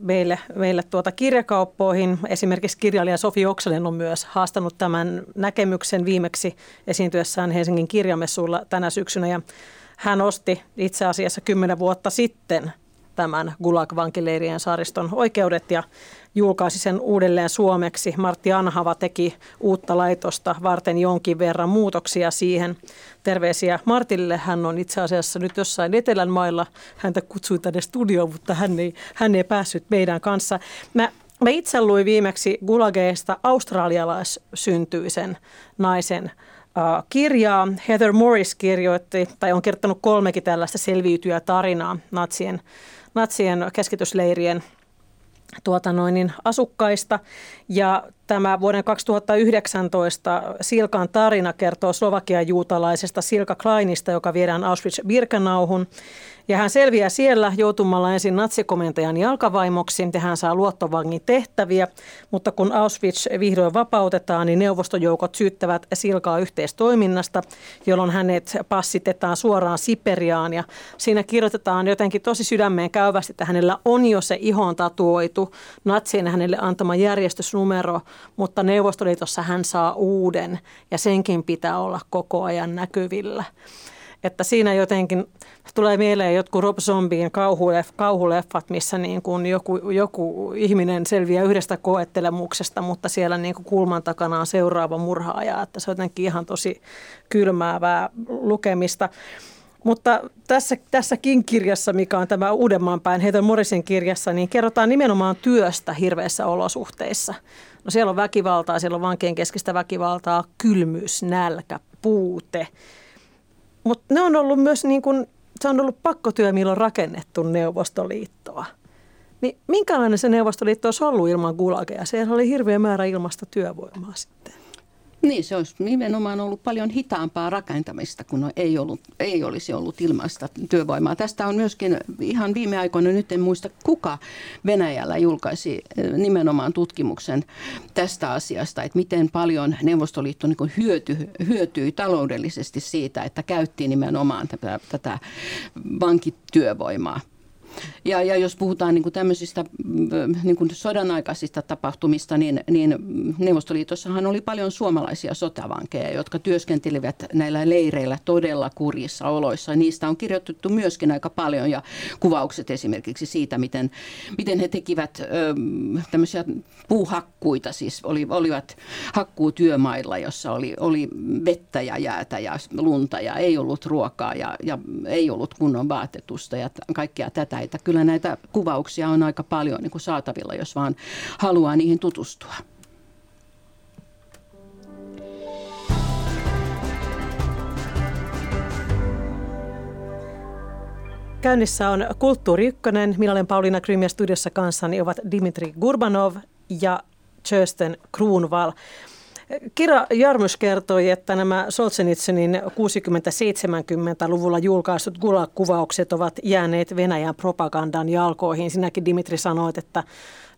[SPEAKER 2] meille, meille tuota kirjakauppoihin. Esimerkiksi kirjailija Sofi Oksanen on myös haastanut tämän näkemyksen viimeksi esiintyessään Helsingin kirjamessuilla tänä syksynä. Ja hän osti itse asiassa kymmenen vuotta sitten tämän Gulag-vankileirien saariston oikeudet ja julkaisi sen uudelleen suomeksi. Martti Anhava teki uutta laitosta varten jonkin verran muutoksia siihen. Terveisiä Martille. Hän on itse asiassa nyt jossain Etelän mailla. Häntä kutsui tänne studioon, mutta hän ei, hän ei päässyt meidän kanssa. Mä Mä itse luin viimeksi Gulageista australialaissyntyisen naisen kirjaa. Heather Morris kirjoitti, tai on kirjoittanut kolmekin tällaista selviytyjä tarinaa natsien, natsien keskitysleirien tuota noin, niin asukkaista. Ja tämä vuoden 2019 Silkan tarina kertoo Slovakian juutalaisesta Silka Kleinista, joka viedään Auschwitz-Birkenauhun. Ja hän selviää siellä joutumalla ensin natsikomentajan jalkavaimoksi ja hän saa luottovangin tehtäviä. Mutta kun Auschwitz vihdoin vapautetaan, niin neuvostojoukot syyttävät Silkaa yhteistoiminnasta, jolloin hänet passitetaan suoraan Siperiaan. Ja siinä kirjoitetaan jotenkin tosi sydämeen käyvästi, että hänellä on jo se ihon tatuoitu natsien hänelle antama järjestysnumero, mutta Neuvostoliitossa hän saa uuden ja senkin pitää olla koko ajan näkyvillä. Että siinä jotenkin tulee mieleen jotkut Rob Zombien kauhuleff, kauhuleffat, missä niin kuin joku, joku ihminen selviää yhdestä koettelemuksesta, mutta siellä niin kuin kulman takana on seuraava murhaaja. Että se on jotenkin ihan tosi kylmäävää lukemista. Mutta tässä, tässäkin kirjassa, mikä on tämä uudemman päin Heather Morrisin kirjassa, niin kerrotaan nimenomaan työstä hirveissä olosuhteissa. No siellä on väkivaltaa, siellä on vankien keskistä väkivaltaa, kylmyys, nälkä, puute. Mutta ne on ollut myös niin kuin, se on ollut pakkotyö, millä on rakennettu Neuvostoliittoa. Niin minkälainen se Neuvostoliitto olisi ollut ilman gulageja? Siellä oli hirveä määrä ilmasta työvoimaa sitten.
[SPEAKER 1] Niin, se olisi nimenomaan ollut paljon hitaampaa rakentamista, kun ei, ollut, ei olisi ollut ilmaista työvoimaa. Tästä on myöskin ihan viime aikoina, nyt en muista kuka Venäjällä julkaisi eh, nimenomaan tutkimuksen tästä asiasta, että miten paljon Neuvostoliitto niin hyöty, hyötyi taloudellisesti siitä, että käytti nimenomaan tätä, tätä vankityövoimaa. Ja, ja jos puhutaan niin kuin tämmöisistä niin kuin sodan aikaisista tapahtumista, niin, niin Neuvostoliitossahan oli paljon suomalaisia sotavankeja, jotka työskentelivät näillä leireillä todella kurjissa oloissa. Niistä on kirjoitettu myöskin aika paljon ja kuvaukset esimerkiksi siitä, miten, miten he tekivät ö, tämmöisiä puuhakkuita, siis oli, olivat hakkuutyömailla, jossa oli, oli vettä ja jäätä ja lunta ja ei ollut ruokaa ja, ja ei ollut kunnon vaatetusta ja kaikkea tätä että kyllä näitä kuvauksia on aika paljon niin kuin saatavilla, jos vaan haluaa niihin tutustua.
[SPEAKER 2] Käynnissä on Kulttuuri Ykkönen. Minä olen Pauliina Krym ja studiossa kanssani ovat Dimitri Gurbanov ja Kirsten Kruunval. Kira Jarmus kertoi, että nämä Solzhenitsynin 60-70-luvulla julkaistut Gulag-kuvaukset ovat jääneet Venäjän propagandan jalkoihin. Sinäkin Dimitri sanoit, että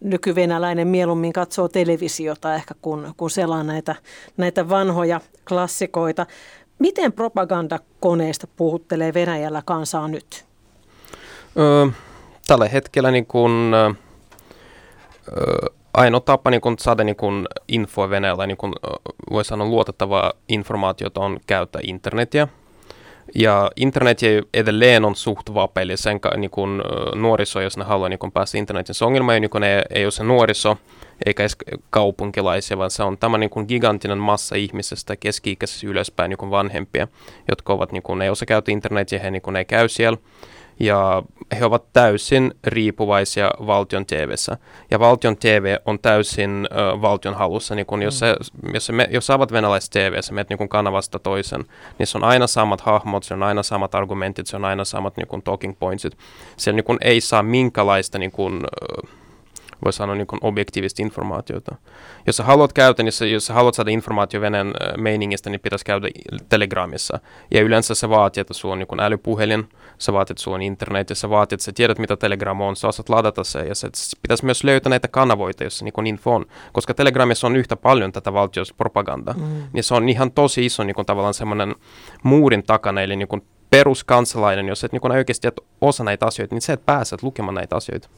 [SPEAKER 2] nykyvenäläinen mieluummin katsoo televisiota ehkä kun, kun selaa näitä, näitä vanhoja klassikoita. Miten propagandakoneista puhuttelee Venäjällä kansaa nyt?
[SPEAKER 3] Tällä hetkellä niin kun, ainoa tapa niin kun saada niin kun infoa Venäjällä, niin kun, voi sanoa luotettavaa informaatiota on käyttää internetiä. Ja internet edelleen on suht vapaa, eli sen niin kun, nuoriso, jos ne haluaa niin kun päästä internetin, se ongelma ei, niin kun, ei, ei ole se nuoriso, eikä edes kaupunkilaisia, vaan se on tämä niin kun, gigantinen massa ihmisestä keski-ikäisessä ylöspäin niin kun vanhempia, jotka ovat, niin kun, ei osaa käyttää internetiä, he niin kun, ei käy siellä ja he ovat täysin riippuvaisia valtion TVssä. Ja valtion TV on täysin ö, valtion halussa. Niin kun, mm. jos, se, jos, se me, jos saavat venäläistä TV, sä menet niin kanavasta toisen, niin se on aina samat hahmot, se on aina samat argumentit, se on aina samat niin kun, talking pointsit. Siellä niin kun, ei saa minkälaista niin kun, voi sanoa niin kuin objektiivista informaatiota. Jos sä haluat käytä, niin sä, jos sä haluat saada informaatio Venäjän meiningistä, niin pitäisi käydä Telegramissa. Ja yleensä se vaatii, että sulla on niin älypuhelin, sä vaatit, että sulla on internet, ja sä vaatit, että sä tiedät, mitä Telegram on, sä osaat ladata se, ja se pitäisi myös löytää näitä kanavoita, joissa niin info on. Koska Telegramissa on yhtä paljon tätä valtiospropagandaa, mm. niin se on ihan tosi iso niin kuin, tavallaan semmoinen muurin takana, eli niin kuin peruskansalainen, jos et niin oikeasti et osa näitä asioita, niin se, että pääset lukemaan näitä asioita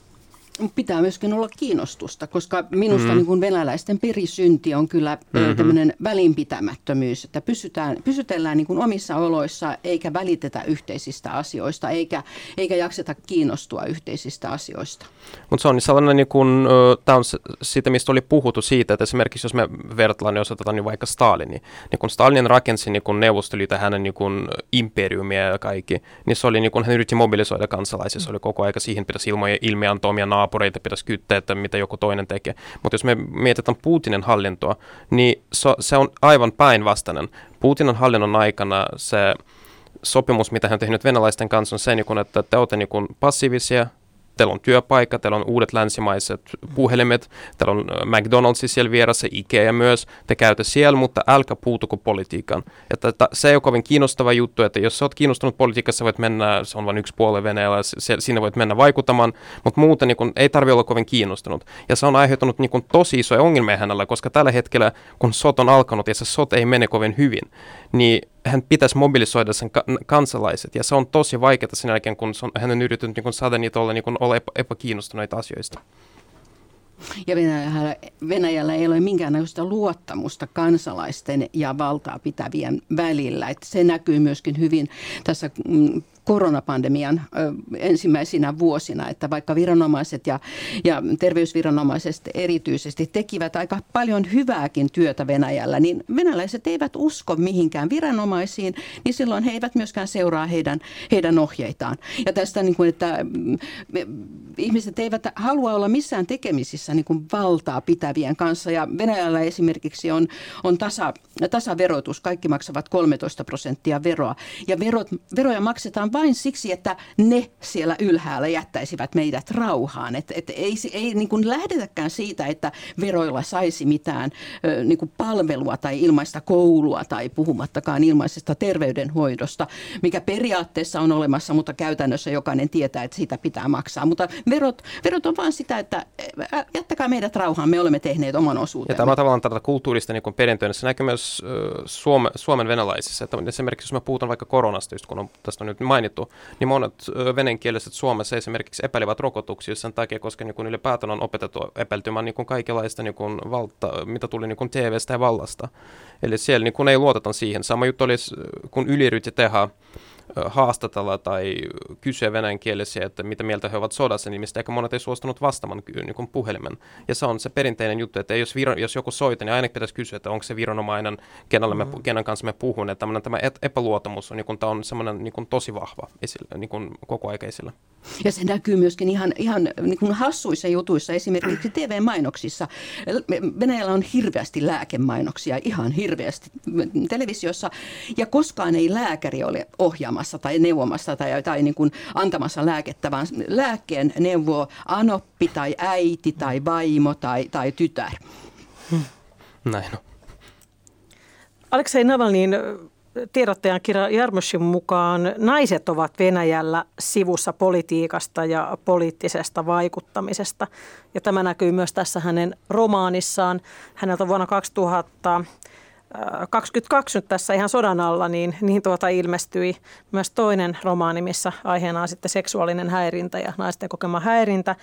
[SPEAKER 1] pitää myöskin olla kiinnostusta, koska minusta mm. niin kuin venäläisten perisynti on kyllä mm-hmm. tämmöinen välinpitämättömyys, että pysytään, pysytellään niin kuin omissa oloissa eikä välitetä yhteisistä asioista eikä, eikä jakseta kiinnostua yhteisistä asioista.
[SPEAKER 3] Mutta se on niin sellainen, niin kuin, tämä on siitä, mistä oli puhuttu siitä, että esimerkiksi jos me vertaillaan, niin osoitetaan niin vaikka Stalin, niin kun Stalin rakensi niin Neuvostoliiton hänen niin kuin imperiumia ja kaikki, niin se oli niin kuin, hän yritti mobilisoida kansalaisia, se oli koko aika siihen pitäisi ilmoja, ilmiantaa omia naapureita, pitäisi kyttää, että mitä joku toinen tekee. Mutta jos me mietitään Putinin hallintoa, niin so, se on aivan päinvastainen. Putinin hallinnon aikana se sopimus, mitä hän on tehnyt venäläisten kanssa, on se, että te olette niin passiivisia, teillä on työpaikka, teillä on uudet länsimaiset puhelimet, teillä on McDonald's siellä vieressä, Ikea myös, te käytte siellä, mutta älkää puutuko politiikkaan. Että, että se ei ole kovin kiinnostava juttu, että jos sä oot kiinnostunut politiikassa, voit mennä, se on vain yksi puoli Venäjällä, siinä voit mennä vaikuttamaan, mutta muuten niin kun, ei tarvitse olla kovin kiinnostunut. Ja se on aiheuttanut niin kun, tosi isoja ongelmia hänellä, koska tällä hetkellä, kun sot on alkanut ja se sot ei mene kovin hyvin, niin hän pitäisi mobilisoida sen ka- kansalaiset, ja se on tosi vaikeaa sen jälkeen, kun on, hän on yrittänyt niin saada niitä olla, niin olla epä, epäkiinnostuneita asioista.
[SPEAKER 1] Ja Venäjällä, Venäjällä ei ole minkäänlaista luottamusta kansalaisten ja valtaa pitävien välillä. Että se näkyy myöskin hyvin tässä mm, koronapandemian ensimmäisinä vuosina, että vaikka viranomaiset ja, ja terveysviranomaiset erityisesti tekivät aika paljon hyvääkin työtä Venäjällä, niin venäläiset eivät usko mihinkään viranomaisiin, niin silloin he eivät myöskään seuraa heidän, heidän ohjeitaan. Ja tästä, niin kuin, että mm, ihmiset eivät halua olla missään tekemisissä niin kuin valtaa pitävien kanssa, ja Venäjällä esimerkiksi on, on tasa, tasaverotus, kaikki maksavat 13 prosenttia veroa, ja verot, veroja maksetaan vain siksi, että ne siellä ylhäällä jättäisivät meidät rauhaan. Et, et ei ei niin kuin lähdetäkään siitä, että veroilla saisi mitään niin kuin palvelua tai ilmaista koulua tai puhumattakaan ilmaisesta terveydenhoidosta, mikä periaatteessa on olemassa, mutta käytännössä jokainen tietää, että siitä pitää maksaa. Mutta verot, verot on vain sitä, että jättäkää meidät rauhaan, me olemme tehneet oman osuutemme.
[SPEAKER 3] Ja tämä tavallaan tätä kulttuurista niin perintöä, se näkyy myös Suome, Suomen venäläisissä. Että esimerkiksi jos mä puhutaan vaikka koronasta, just kun on tästä nyt mainittu, niin monet venenkieliset Suomessa esimerkiksi epäilevät rokotuksia sen takia, koska niin ylipäätään on opetettu epäiltymään niin kaikenlaista niin valta, mitä tuli niin kuin TVstä ja vallasta. Eli siellä niin kuin ei luoteta siihen. Sama juttu olisi, kun Yli yritti tehdä haastatella tai kysyä venäjänkielisiä, että mitä mieltä he ovat sodassa, niin mistä ehkä monet ei suostunut vastaamaan niin kuin puhelimen. Ja se on se perinteinen juttu, että jos, viro, jos joku soittaa, niin aina pitäisi kysyä, että onko se viranomainen, kenellä me, mm. kenen kanssa me puhun. Että tämä epäluottamus on, niin kuin, tämä on semmoinen niin kuin, tosi vahva esillä, niin kuin, koko aika esillä.
[SPEAKER 1] Ja se näkyy myöskin ihan, ihan niin kuin hassuissa jutuissa, esimerkiksi TV-mainoksissa. Venäjällä on hirveästi lääkemainoksia, ihan hirveästi televisiossa, ja koskaan ei lääkäri ole ohjaamassa tai neuvomassa tai, tai niin kuin antamassa lääkettä, vaan lääkkeen neuvoo anoppi tai äiti tai vaimo tai, tai tytär.
[SPEAKER 3] Hmm. Näin on.
[SPEAKER 2] Aleksei Navalnin tiedottajan kirja Jarmoshin mukaan naiset ovat Venäjällä sivussa politiikasta ja poliittisesta vaikuttamisesta. Ja tämä näkyy myös tässä hänen romaanissaan. Häneltä vuonna 2000 22 nyt tässä ihan sodan alla, niin, niin tuota ilmestyi myös toinen romaani, missä aiheena on sitten seksuaalinen häirintä ja naisten kokema häirintä.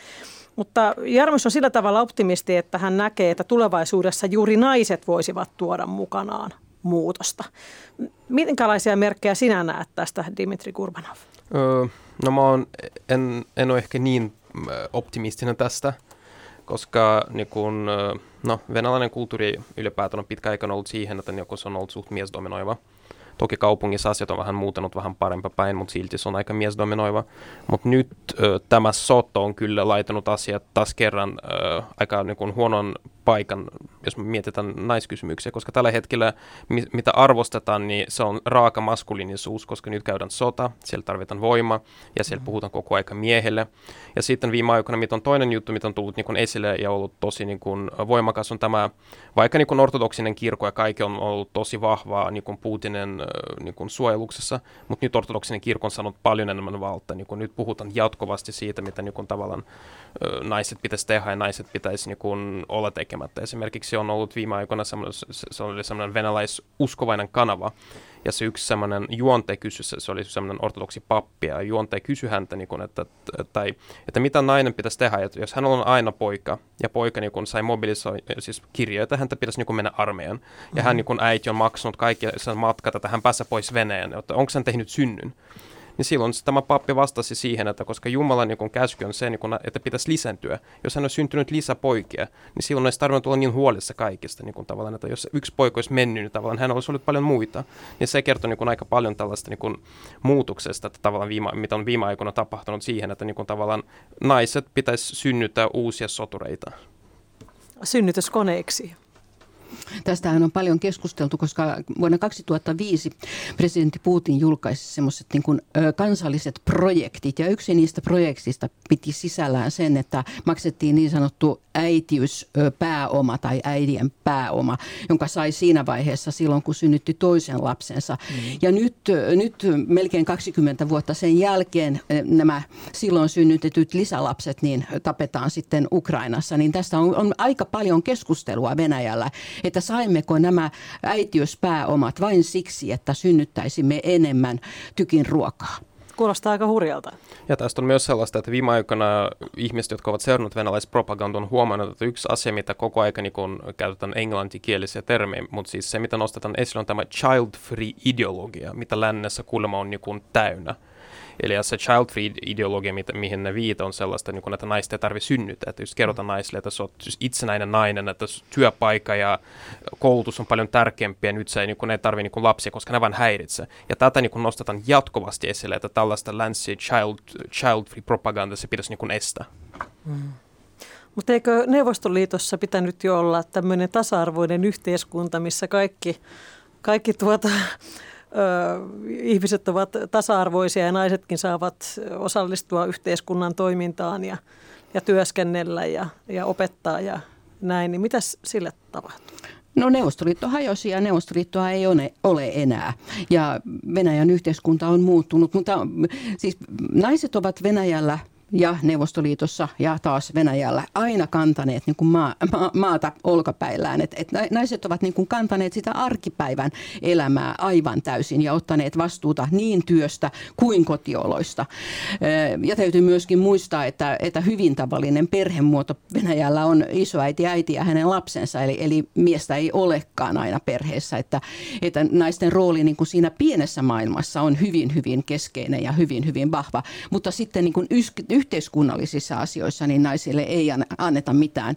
[SPEAKER 2] Mutta Jarmus on sillä tavalla optimisti, että hän näkee, että tulevaisuudessa juuri naiset voisivat tuoda mukanaan muutosta. Minkälaisia merkkejä sinä näet tästä, Dimitri Kurbanov?
[SPEAKER 3] Öö, no mä oon, en, en ole ehkä niin optimistinen tästä, koska niin kun, no, venäläinen kulttuuri ylipäätään on pitkä aikana ollut siihen, että niin se on ollut suht miesdominoiva. Toki kaupungissa asiat on vähän muutenut vähän parempa päin, mutta silti se on aika miesdominoiva. Mutta nyt ö, tämä sotto on kyllä laitanut asiat taas kerran ö, aika niin kuin huonon paikan jos mietitään naiskysymyksiä, koska tällä hetkellä mitä arvostetaan, niin se on raaka maskuliinisuus, koska nyt käydään sota, siellä tarvitaan voima ja siellä mm. puhutaan koko aika miehelle. Ja sitten viime aikoina, mitä on toinen juttu, mitä on tullut niin kuin esille ja ollut tosi niin kuin voimakas, on tämä, vaikka niin kuin ortodoksinen kirkko ja kaikki on ollut tosi vahvaa niin kuin Putinin niin kuin suojeluksessa, mutta nyt ortodoksinen kirkko on saanut paljon enemmän valtaa. Niin kuin nyt puhutaan jatkuvasti siitä, mitä niin kuin tavallaan naiset pitäisi tehdä ja naiset pitäisi niin kuin olla tekemättä. Esimerkiksi on ollut viime aikoina semmoinen, se oli semmoinen venäläisuskovainen kanava, ja se yksi semmoinen juonte kysyi, se oli semmoinen ortodoksi pappi, ja juonte kysyi häntä, niin kuin, että, tai, että mitä nainen pitäisi tehdä, että jos hän on aina poika, ja poika niin kuin, sai mobilisoi, siis kirjoita, häntä pitäisi niin kuin, mennä armeijan, ja mm-hmm. hän niin kuin, äiti on maksanut kaikki sen matkat, että hän pääsee pois veneen, että onko hän tehnyt synnyn niin silloin tämä pappi vastasi siihen, että koska Jumalan niin käsky on se, niin kun, että pitäisi lisääntyä. Jos hän on syntynyt lisäpoikia, niin silloin olisi tarvinnut olla niin huolissa kaikista. Niin kun, tavallaan, että jos yksi poika olisi mennyt, niin tavallaan hän olisi ollut paljon muita. Niin se kertoo niin kun, aika paljon tällaista niin kun, muutoksesta, että tavallaan viime, mitä on viime aikoina tapahtunut siihen, että niin kun, tavallaan naiset pitäisi synnyttää uusia sotureita.
[SPEAKER 2] Synnytyskoneeksi.
[SPEAKER 1] Tästähän on paljon keskusteltu, koska vuonna 2005 presidentti Putin julkaisi semmoiset niin kuin, kansalliset projektit. Ja yksi niistä projektista piti sisällään sen, että maksettiin niin sanottu äitiyspääoma tai äidien pääoma, jonka sai siinä vaiheessa silloin, kun synnytti toisen lapsensa. Mm. Ja nyt, nyt melkein 20 vuotta sen jälkeen nämä silloin synnytetyt lisälapset niin tapetaan sitten Ukrainassa. Niin tästä on, on aika paljon keskustelua Venäjällä, että saimmeko nämä äitiyspääomat vain siksi, että synnyttäisimme enemmän tykin ruokaa.
[SPEAKER 2] Kuulostaa aika hurjalta.
[SPEAKER 3] Ja tästä on myös sellaista, että viime aikoina ihmiset, jotka ovat seurannut venäläispropagandaa, on huomannut, että yksi asia, mitä koko aika niin kun käytetään englantikielisiä termejä, mutta siis se, mitä nostetaan esille, on tämä child-free-ideologia, mitä lännessä kuulemma on niin kun täynnä. Eli se child free ideologia, mihin ne viita, on sellaista, niin kuin, että naista ei tarvitse synnyttää. Että just kerrotaan naisille, että sä oot siis itsenäinen nainen, että työpaikka ja koulutus on paljon tärkeämpiä, nyt se ei, niin kuin, ei tarvitse niin lapsia, koska ne vain häiritsee. Ja tätä niin nostetaan jatkuvasti esille, että tällaista länsi child, child free propaganda se pitäisi niin estää. Mm.
[SPEAKER 2] Mutta eikö Neuvostoliitossa pitänyt jo olla tämmöinen tasa-arvoinen yhteiskunta, missä kaikki, kaikki tuota, ihmiset ovat tasa-arvoisia ja naisetkin saavat osallistua yhteiskunnan toimintaan ja, ja työskennellä ja, ja opettaa ja näin, niin mitä sille tapahtuu?
[SPEAKER 1] No Neuvostoliitto hajosi ja Neuvostoliittoa ei ole, enää. Ja Venäjän yhteiskunta on muuttunut, mutta siis naiset ovat Venäjällä – ja Neuvostoliitossa ja taas Venäjällä aina kantaneet niin kuin maa, ma, maata olkapäillään. Et, et naiset ovat niin kuin kantaneet sitä arkipäivän elämää aivan täysin ja ottaneet vastuuta niin työstä kuin kotioloista. Ja täytyy myöskin muistaa, että, että hyvin tavallinen perhemuoto Venäjällä on isoäiti, äiti ja hänen lapsensa, eli, eli miestä ei olekaan aina perheessä. Että, että naisten rooli niin kuin siinä pienessä maailmassa on hyvin, hyvin keskeinen ja hyvin, hyvin vahva. Mutta sitten niin kuin yhteiskunnallisissa asioissa niin naisille ei anneta mitään,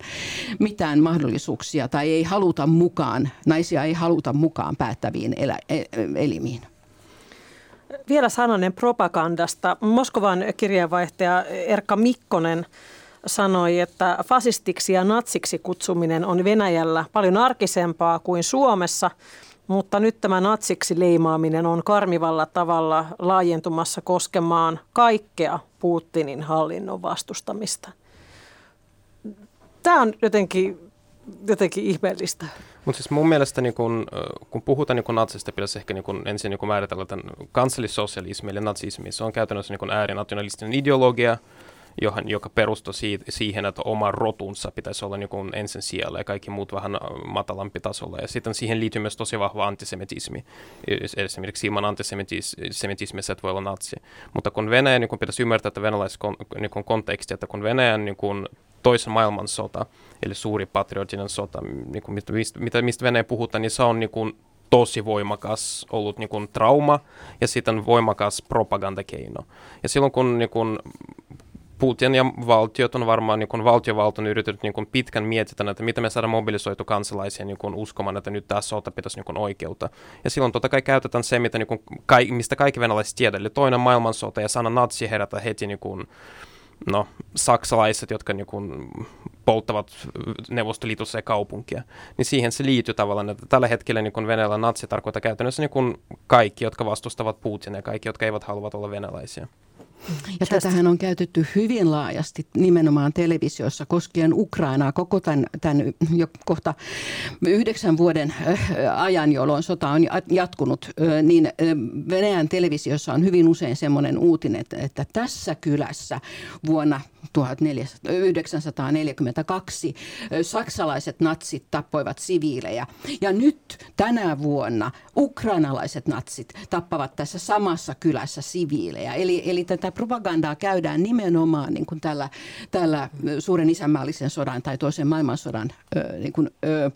[SPEAKER 1] mitään mahdollisuuksia tai ei haluta mukaan, naisia ei haluta mukaan päättäviin elä, e, elimiin.
[SPEAKER 2] Vielä sananen propagandasta. Moskovan kirjeenvaihtaja Erkka Mikkonen sanoi, että fasistiksi ja natsiksi kutsuminen on Venäjällä paljon arkisempaa kuin Suomessa – mutta nyt tämä natsiksi leimaaminen on karmivalla tavalla laajentumassa koskemaan kaikkea Putinin hallinnon vastustamista. Tämä on jotenkin, jotenkin ihmeellistä.
[SPEAKER 3] Mutta siis mun mielestä niin kun, kun puhutaan niin kun natsista, pitäisi ehkä niin kun ensin niin kun määritellä tämän kansallissosialismi eli natsismi. Se on käytännössä niin äärinationalistinen ideologia, johon, joka perustui siitä, siihen, että oma rotunsa pitäisi olla niin kuin ensin siellä ja kaikki muut vähän äh, matalampi tasolla. Ja sitten siihen liittyy myös tosi vahva antisemitismi. Esimerkiksi ilman antisemitismiä et voi olla natsi. Mutta kun Venäjä, niin kun pitäisi ymmärtää, että venäläis niin konteksti, että kun Venäjän niin kun toisen maailmansota, eli suuri patriotinen sota, niin kuin mistä, mistä Venäjä puhutaan, niin se on niin kuin tosi voimakas ollut niin kuin trauma ja sitten voimakas propagandakeino. Ja silloin kun niin kuin, Putin ja valtiot on varmaan, niin kun valtiovalta on yrittänyt niin kun pitkän mietitä, että miten me saadaan mobilisoitu kansalaisia niin kun uskomaan, että nyt tämä sota pitäisi niin kun oikeutta. Ja silloin totta kai käytetään se, mitä, niin kun, mistä kaikki venäläiset tiedät, eli toinen maailmansota ja sana natsi herätä heti niin kun, no, saksalaiset, jotka niin kuin polttavat Neuvostoliitossa ja kaupunkia, niin siihen se liittyy tavallaan, että tällä hetkellä niin Venäjällä natsi tarkoittaa käytännössä niin kuin kaikki, jotka vastustavat Putinia ja kaikki, jotka eivät halua olla venäläisiä.
[SPEAKER 1] Ja tätähän on käytetty hyvin laajasti nimenomaan televisiossa koskien Ukrainaa koko tämän, tämän jo kohta yhdeksän vuoden ajan, jolloin sota on jatkunut, niin Venäjän televisiossa on hyvin usein semmoinen uutinen, että, että tässä kylässä vuonna 1942 saksalaiset natsit tappoivat siviilejä. Ja nyt tänä vuonna ukrainalaiset natsit tappavat tässä samassa kylässä siviilejä. Eli, eli tätä propagandaa käydään nimenomaan niin kuin tällä, tällä suuren isänmaallisen sodan tai toisen maailmansodan niin kuin, ö,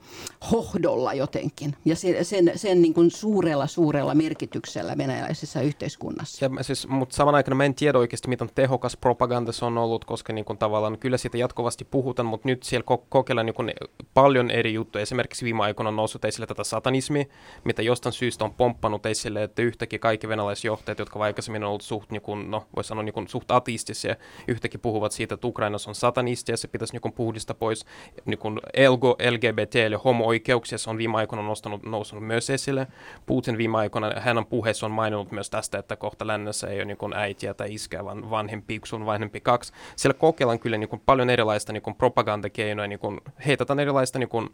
[SPEAKER 1] hohdolla jotenkin. Ja sen, sen, sen niin kuin suurella, suurella merkityksellä venäläisessä yhteiskunnassa.
[SPEAKER 3] Ja, siis, mutta saman aikana mä en tiedä oikeasti, miten tehokas propaganda se on ollut, koska niin kuin, tavallaan kyllä siitä jatkuvasti puhutaan, mutta nyt siellä ko- kokeillaan niin paljon eri juttuja. Esimerkiksi viime aikoina on noussut esille tätä satanismi, mitä jostain syystä on pomppannut esille, että yhtäkkiä kaikki venäläisjohtajat, jotka aikaisemmin on ollut suht, niin kuin, no, voisi sanoa niin suht ateistisia, yhtäkkiä puhuvat siitä, että Ukrainassa on satanisti ja se pitäisi niin puhdista pois. Niin kuin LGO, LGBT eli homo-oikeuksia, se on viime aikoina nostanut, noussut myös esille. Putin viime aikoina, hänen puheessa on maininnut myös tästä, että kohta lännessä ei ole niin äitiä tai iskeä, vaan vanhempi yksi on vanhempi kaksi. Siellä kokeillaan kyllä niin paljon erilaista niin propagandakeinoja, niin kuin, heitetään erilaista niin kuin,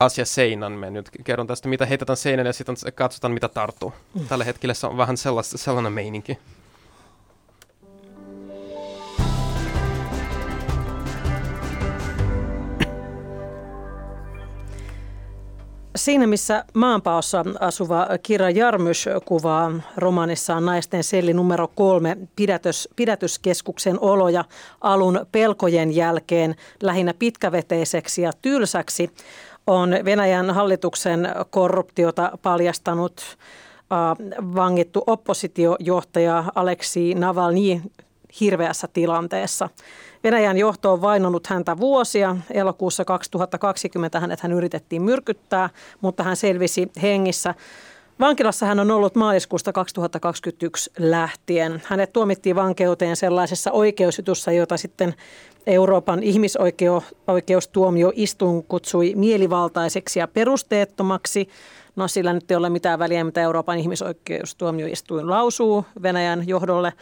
[SPEAKER 3] asia seinän. Me nyt kerron tästä, mitä heitetään seinän ja sitten katsotaan, mitä tarttuu. Mm. Tällä hetkellä se on vähän sellainen meininki.
[SPEAKER 2] Siinä missä maanpaossa asuva Kira Jarmys kuvaa romanissaan naisten selli numero kolme pidätys, pidätyskeskuksen oloja alun pelkojen jälkeen lähinnä pitkäveteiseksi ja tylsäksi, on Venäjän hallituksen korruptiota paljastanut vangittu oppositiojohtaja Aleksi Navalny hirveässä tilanteessa. Venäjän johto on vainonut häntä vuosia. Elokuussa 2020 hänet hän yritettiin myrkyttää, mutta hän selvisi hengissä. Vankilassa hän on ollut maaliskuusta 2021 lähtien. Hänet tuomittiin vankeuteen sellaisessa oikeusjutussa, jota sitten Euroopan ihmisoikeustuomioistuin kutsui mielivaltaiseksi ja perusteettomaksi. No sillä nyt ei ole mitään väliä, mitä Euroopan ihmisoikeustuomioistuin lausuu Venäjän johdolle.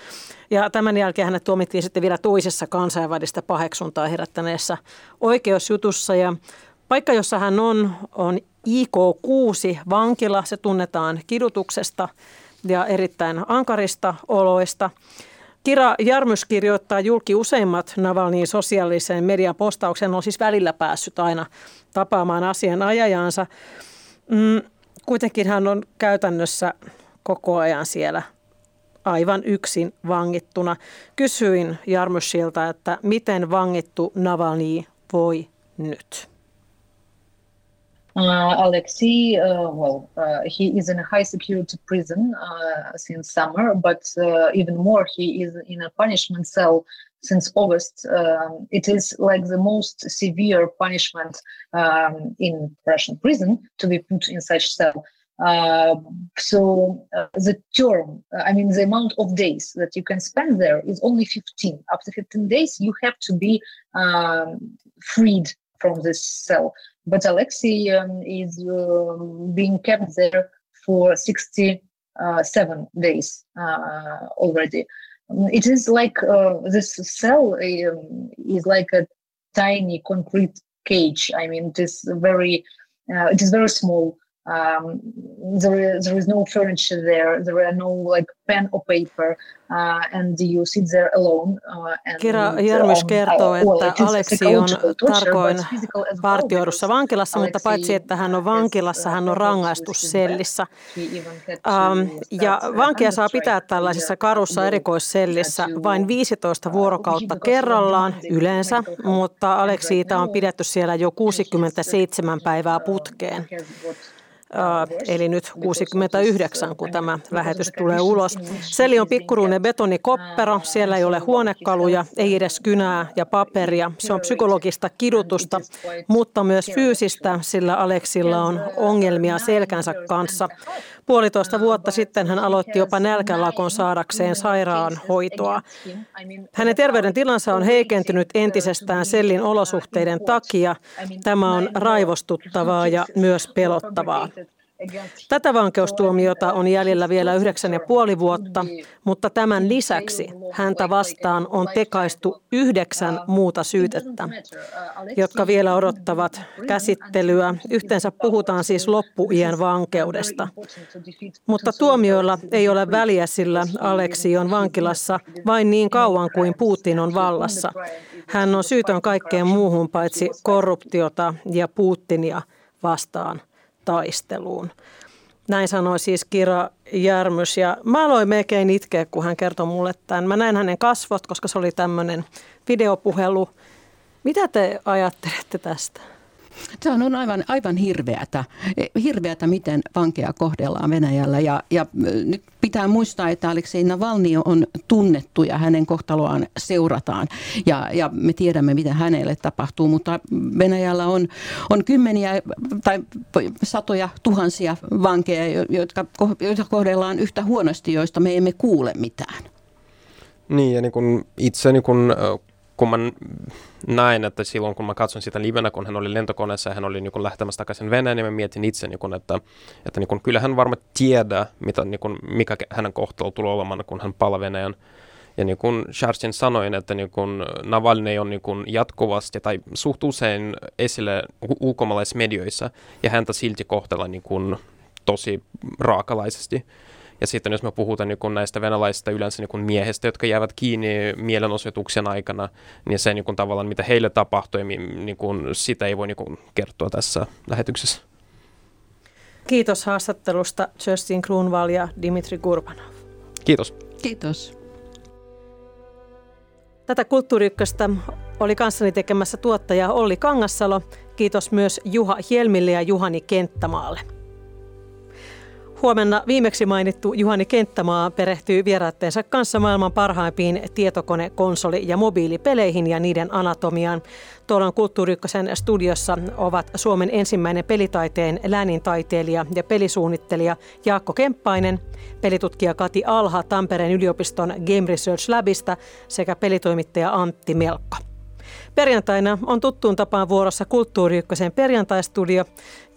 [SPEAKER 2] Ja tämän jälkeen hänet tuomittiin sitten vielä toisessa kansainvälistä paheksuntaa herättäneessä oikeusjutussa. Ja paikka, jossa hän on, on IK6 vankila. Se tunnetaan kidutuksesta ja erittäin ankarista oloista. Kira Jarmys kirjoittaa julki useimmat Navalniin sosiaalisen median postauksen. On siis välillä päässyt aina tapaamaan asianajajansa. Mm, kuitenkin hän on käytännössä koko ajan siellä aivan yksin vangittuna. Kysyin Jarmusilta, että miten vangittu Navalny voi nyt?
[SPEAKER 5] Uh, Alexei, uh, well, uh, he is in a high security prison uh, since summer, but uh, even more, he is in a punishment cell since August. Um, it is like the most severe punishment um, in Russian prison to be put in such cell. Uh, so uh, the term, uh, I mean, the amount of days that you can spend there is only 15. After 15 days, you have to be um, freed from this cell. But Alexei um, is um, being kept there for 67 days uh, already. It is like uh, this cell um, is like a tiny concrete cage. I mean, it is very, uh, it is very small. Um, there, is, there is no furniture there. There are no like pen or paper, uh, and you sit there alone. Uh, and,
[SPEAKER 2] Kira Järmys kertoo, että Aleksi on tarkoin partioidussa vankilassa, mutta paitsi että hän on vankilassa, hän on rangaistussellissä. Um, ja vankia saa pitää tällaisessa karussa erikoissellissä vain 15 vuorokautta kerrallaan yleensä, mutta Aleksiita on pidetty siellä jo 67 päivää putkeen eli nyt 69, kun tämä lähetys tulee ulos. Seli on pikkuruinen betonikoppero, siellä ei ole huonekaluja, ei edes kynää ja paperia. Se on psykologista kidutusta, mutta myös fyysistä, sillä Aleksilla on ongelmia selkänsä kanssa. Puolitoista vuotta sitten hän aloitti jopa nälkälakon saadakseen sairaanhoitoa. Hänen terveydentilansa on heikentynyt entisestään sellin olosuhteiden takia. Tämä on raivostuttavaa ja myös pelottavaa. Tätä vankeustuomiota on jäljellä vielä yhdeksän ja puoli vuotta, mutta tämän lisäksi häntä vastaan on tekaistu yhdeksän muuta syytettä, jotka vielä odottavat käsittelyä. Yhteensä puhutaan siis loppuien vankeudesta. Mutta tuomioilla ei ole väliä, sillä Aleksi on vankilassa vain niin kauan kuin Putin on vallassa. Hän on syytön kaikkeen muuhun paitsi korruptiota ja Putinia vastaan taisteluun. Näin sanoi siis Kira Järmys ja mä aloin melkein itkeä, kun hän kertoi mulle tämän. Mä näin hänen kasvot, koska se oli tämmöinen videopuhelu. Mitä te ajattelette tästä?
[SPEAKER 1] Se on aivan, aivan hirveätä, hirveätä, miten vankeja kohdellaan Venäjällä. Ja, ja nyt pitää muistaa, että Aleksei Navalny on tunnettu ja hänen kohtaloaan seurataan. Ja, ja me tiedämme, mitä hänelle tapahtuu, mutta Venäjällä on, on kymmeniä tai satoja tuhansia vankeja, jotka, joita kohdellaan yhtä huonosti, joista me emme kuule mitään.
[SPEAKER 3] Niin, ja niin kun itse niin kun kun mä näin, että silloin kun mä katson sitä livenä, kun hän oli lentokoneessa ja hän oli niin lähtemässä takaisin Venäjään, niin mä mietin itse, niin kun, että, että niin kun, kyllä hän varmaan tiedää, mitä, niin kun, mikä hänen kohtalo tulee olemaan, kun hän palaa Venäjän. Ja niin kuin Sharstin sanoin, että niin kun Navalny on niin kun jatkuvasti tai suht usein esille ulkomaalaisissa medioissa ja häntä silti kohtella niin kun tosi raakalaisesti. Ja sitten jos me puhutaan niin kuin näistä venäläisistä yleensä niin kuin miehistä, jotka jäävät kiinni mielenosoituksen aikana, niin se niin kuin tavallaan mitä heille tapahtui, niin kuin sitä ei voi niin kuin kertoa tässä lähetyksessä.
[SPEAKER 2] Kiitos haastattelusta Justin Kruunval ja Dimitri Gurbanov.
[SPEAKER 3] Kiitos.
[SPEAKER 1] Kiitos.
[SPEAKER 2] Tätä kulttuuriykköstä oli kanssani tekemässä tuottaja Olli Kangassalo. Kiitos myös Juha Helmille ja Juhani Kenttämaalle. Huomenna viimeksi mainittu Juhani Kenttämaa perehtyy vieraatteensa kanssa maailman parhaimpiin tietokone-, konsoli- ja mobiilipeleihin ja niiden anatomiaan. Tuolla Kulttuuriykkösen studiossa ovat Suomen ensimmäinen pelitaiteen läänintaiteilija ja pelisuunnittelija Jaakko Kemppainen, pelitutkija Kati Alha Tampereen yliopiston Game Research Labista sekä pelitoimittaja Antti Melkka. Perjantaina on tuttuun tapaan vuorossa Kulttuuri perjantaistudio,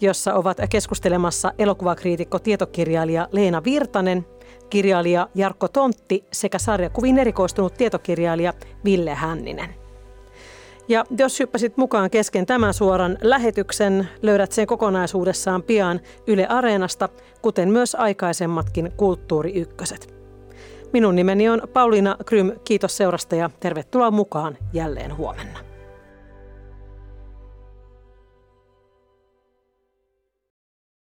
[SPEAKER 2] jossa ovat keskustelemassa elokuvakriitikko tietokirjailija Leena Virtanen, kirjailija Jarkko Tontti sekä sarjakuviin erikoistunut tietokirjailija Ville Hänninen. Ja jos hyppäsit mukaan kesken tämän suoran lähetyksen, löydät sen kokonaisuudessaan pian Yle Areenasta, kuten myös aikaisemmatkin Kulttuuri Ykköset. Minun nimeni on Pauliina Krym, kiitos seurasta ja tervetuloa mukaan jälleen huomenna.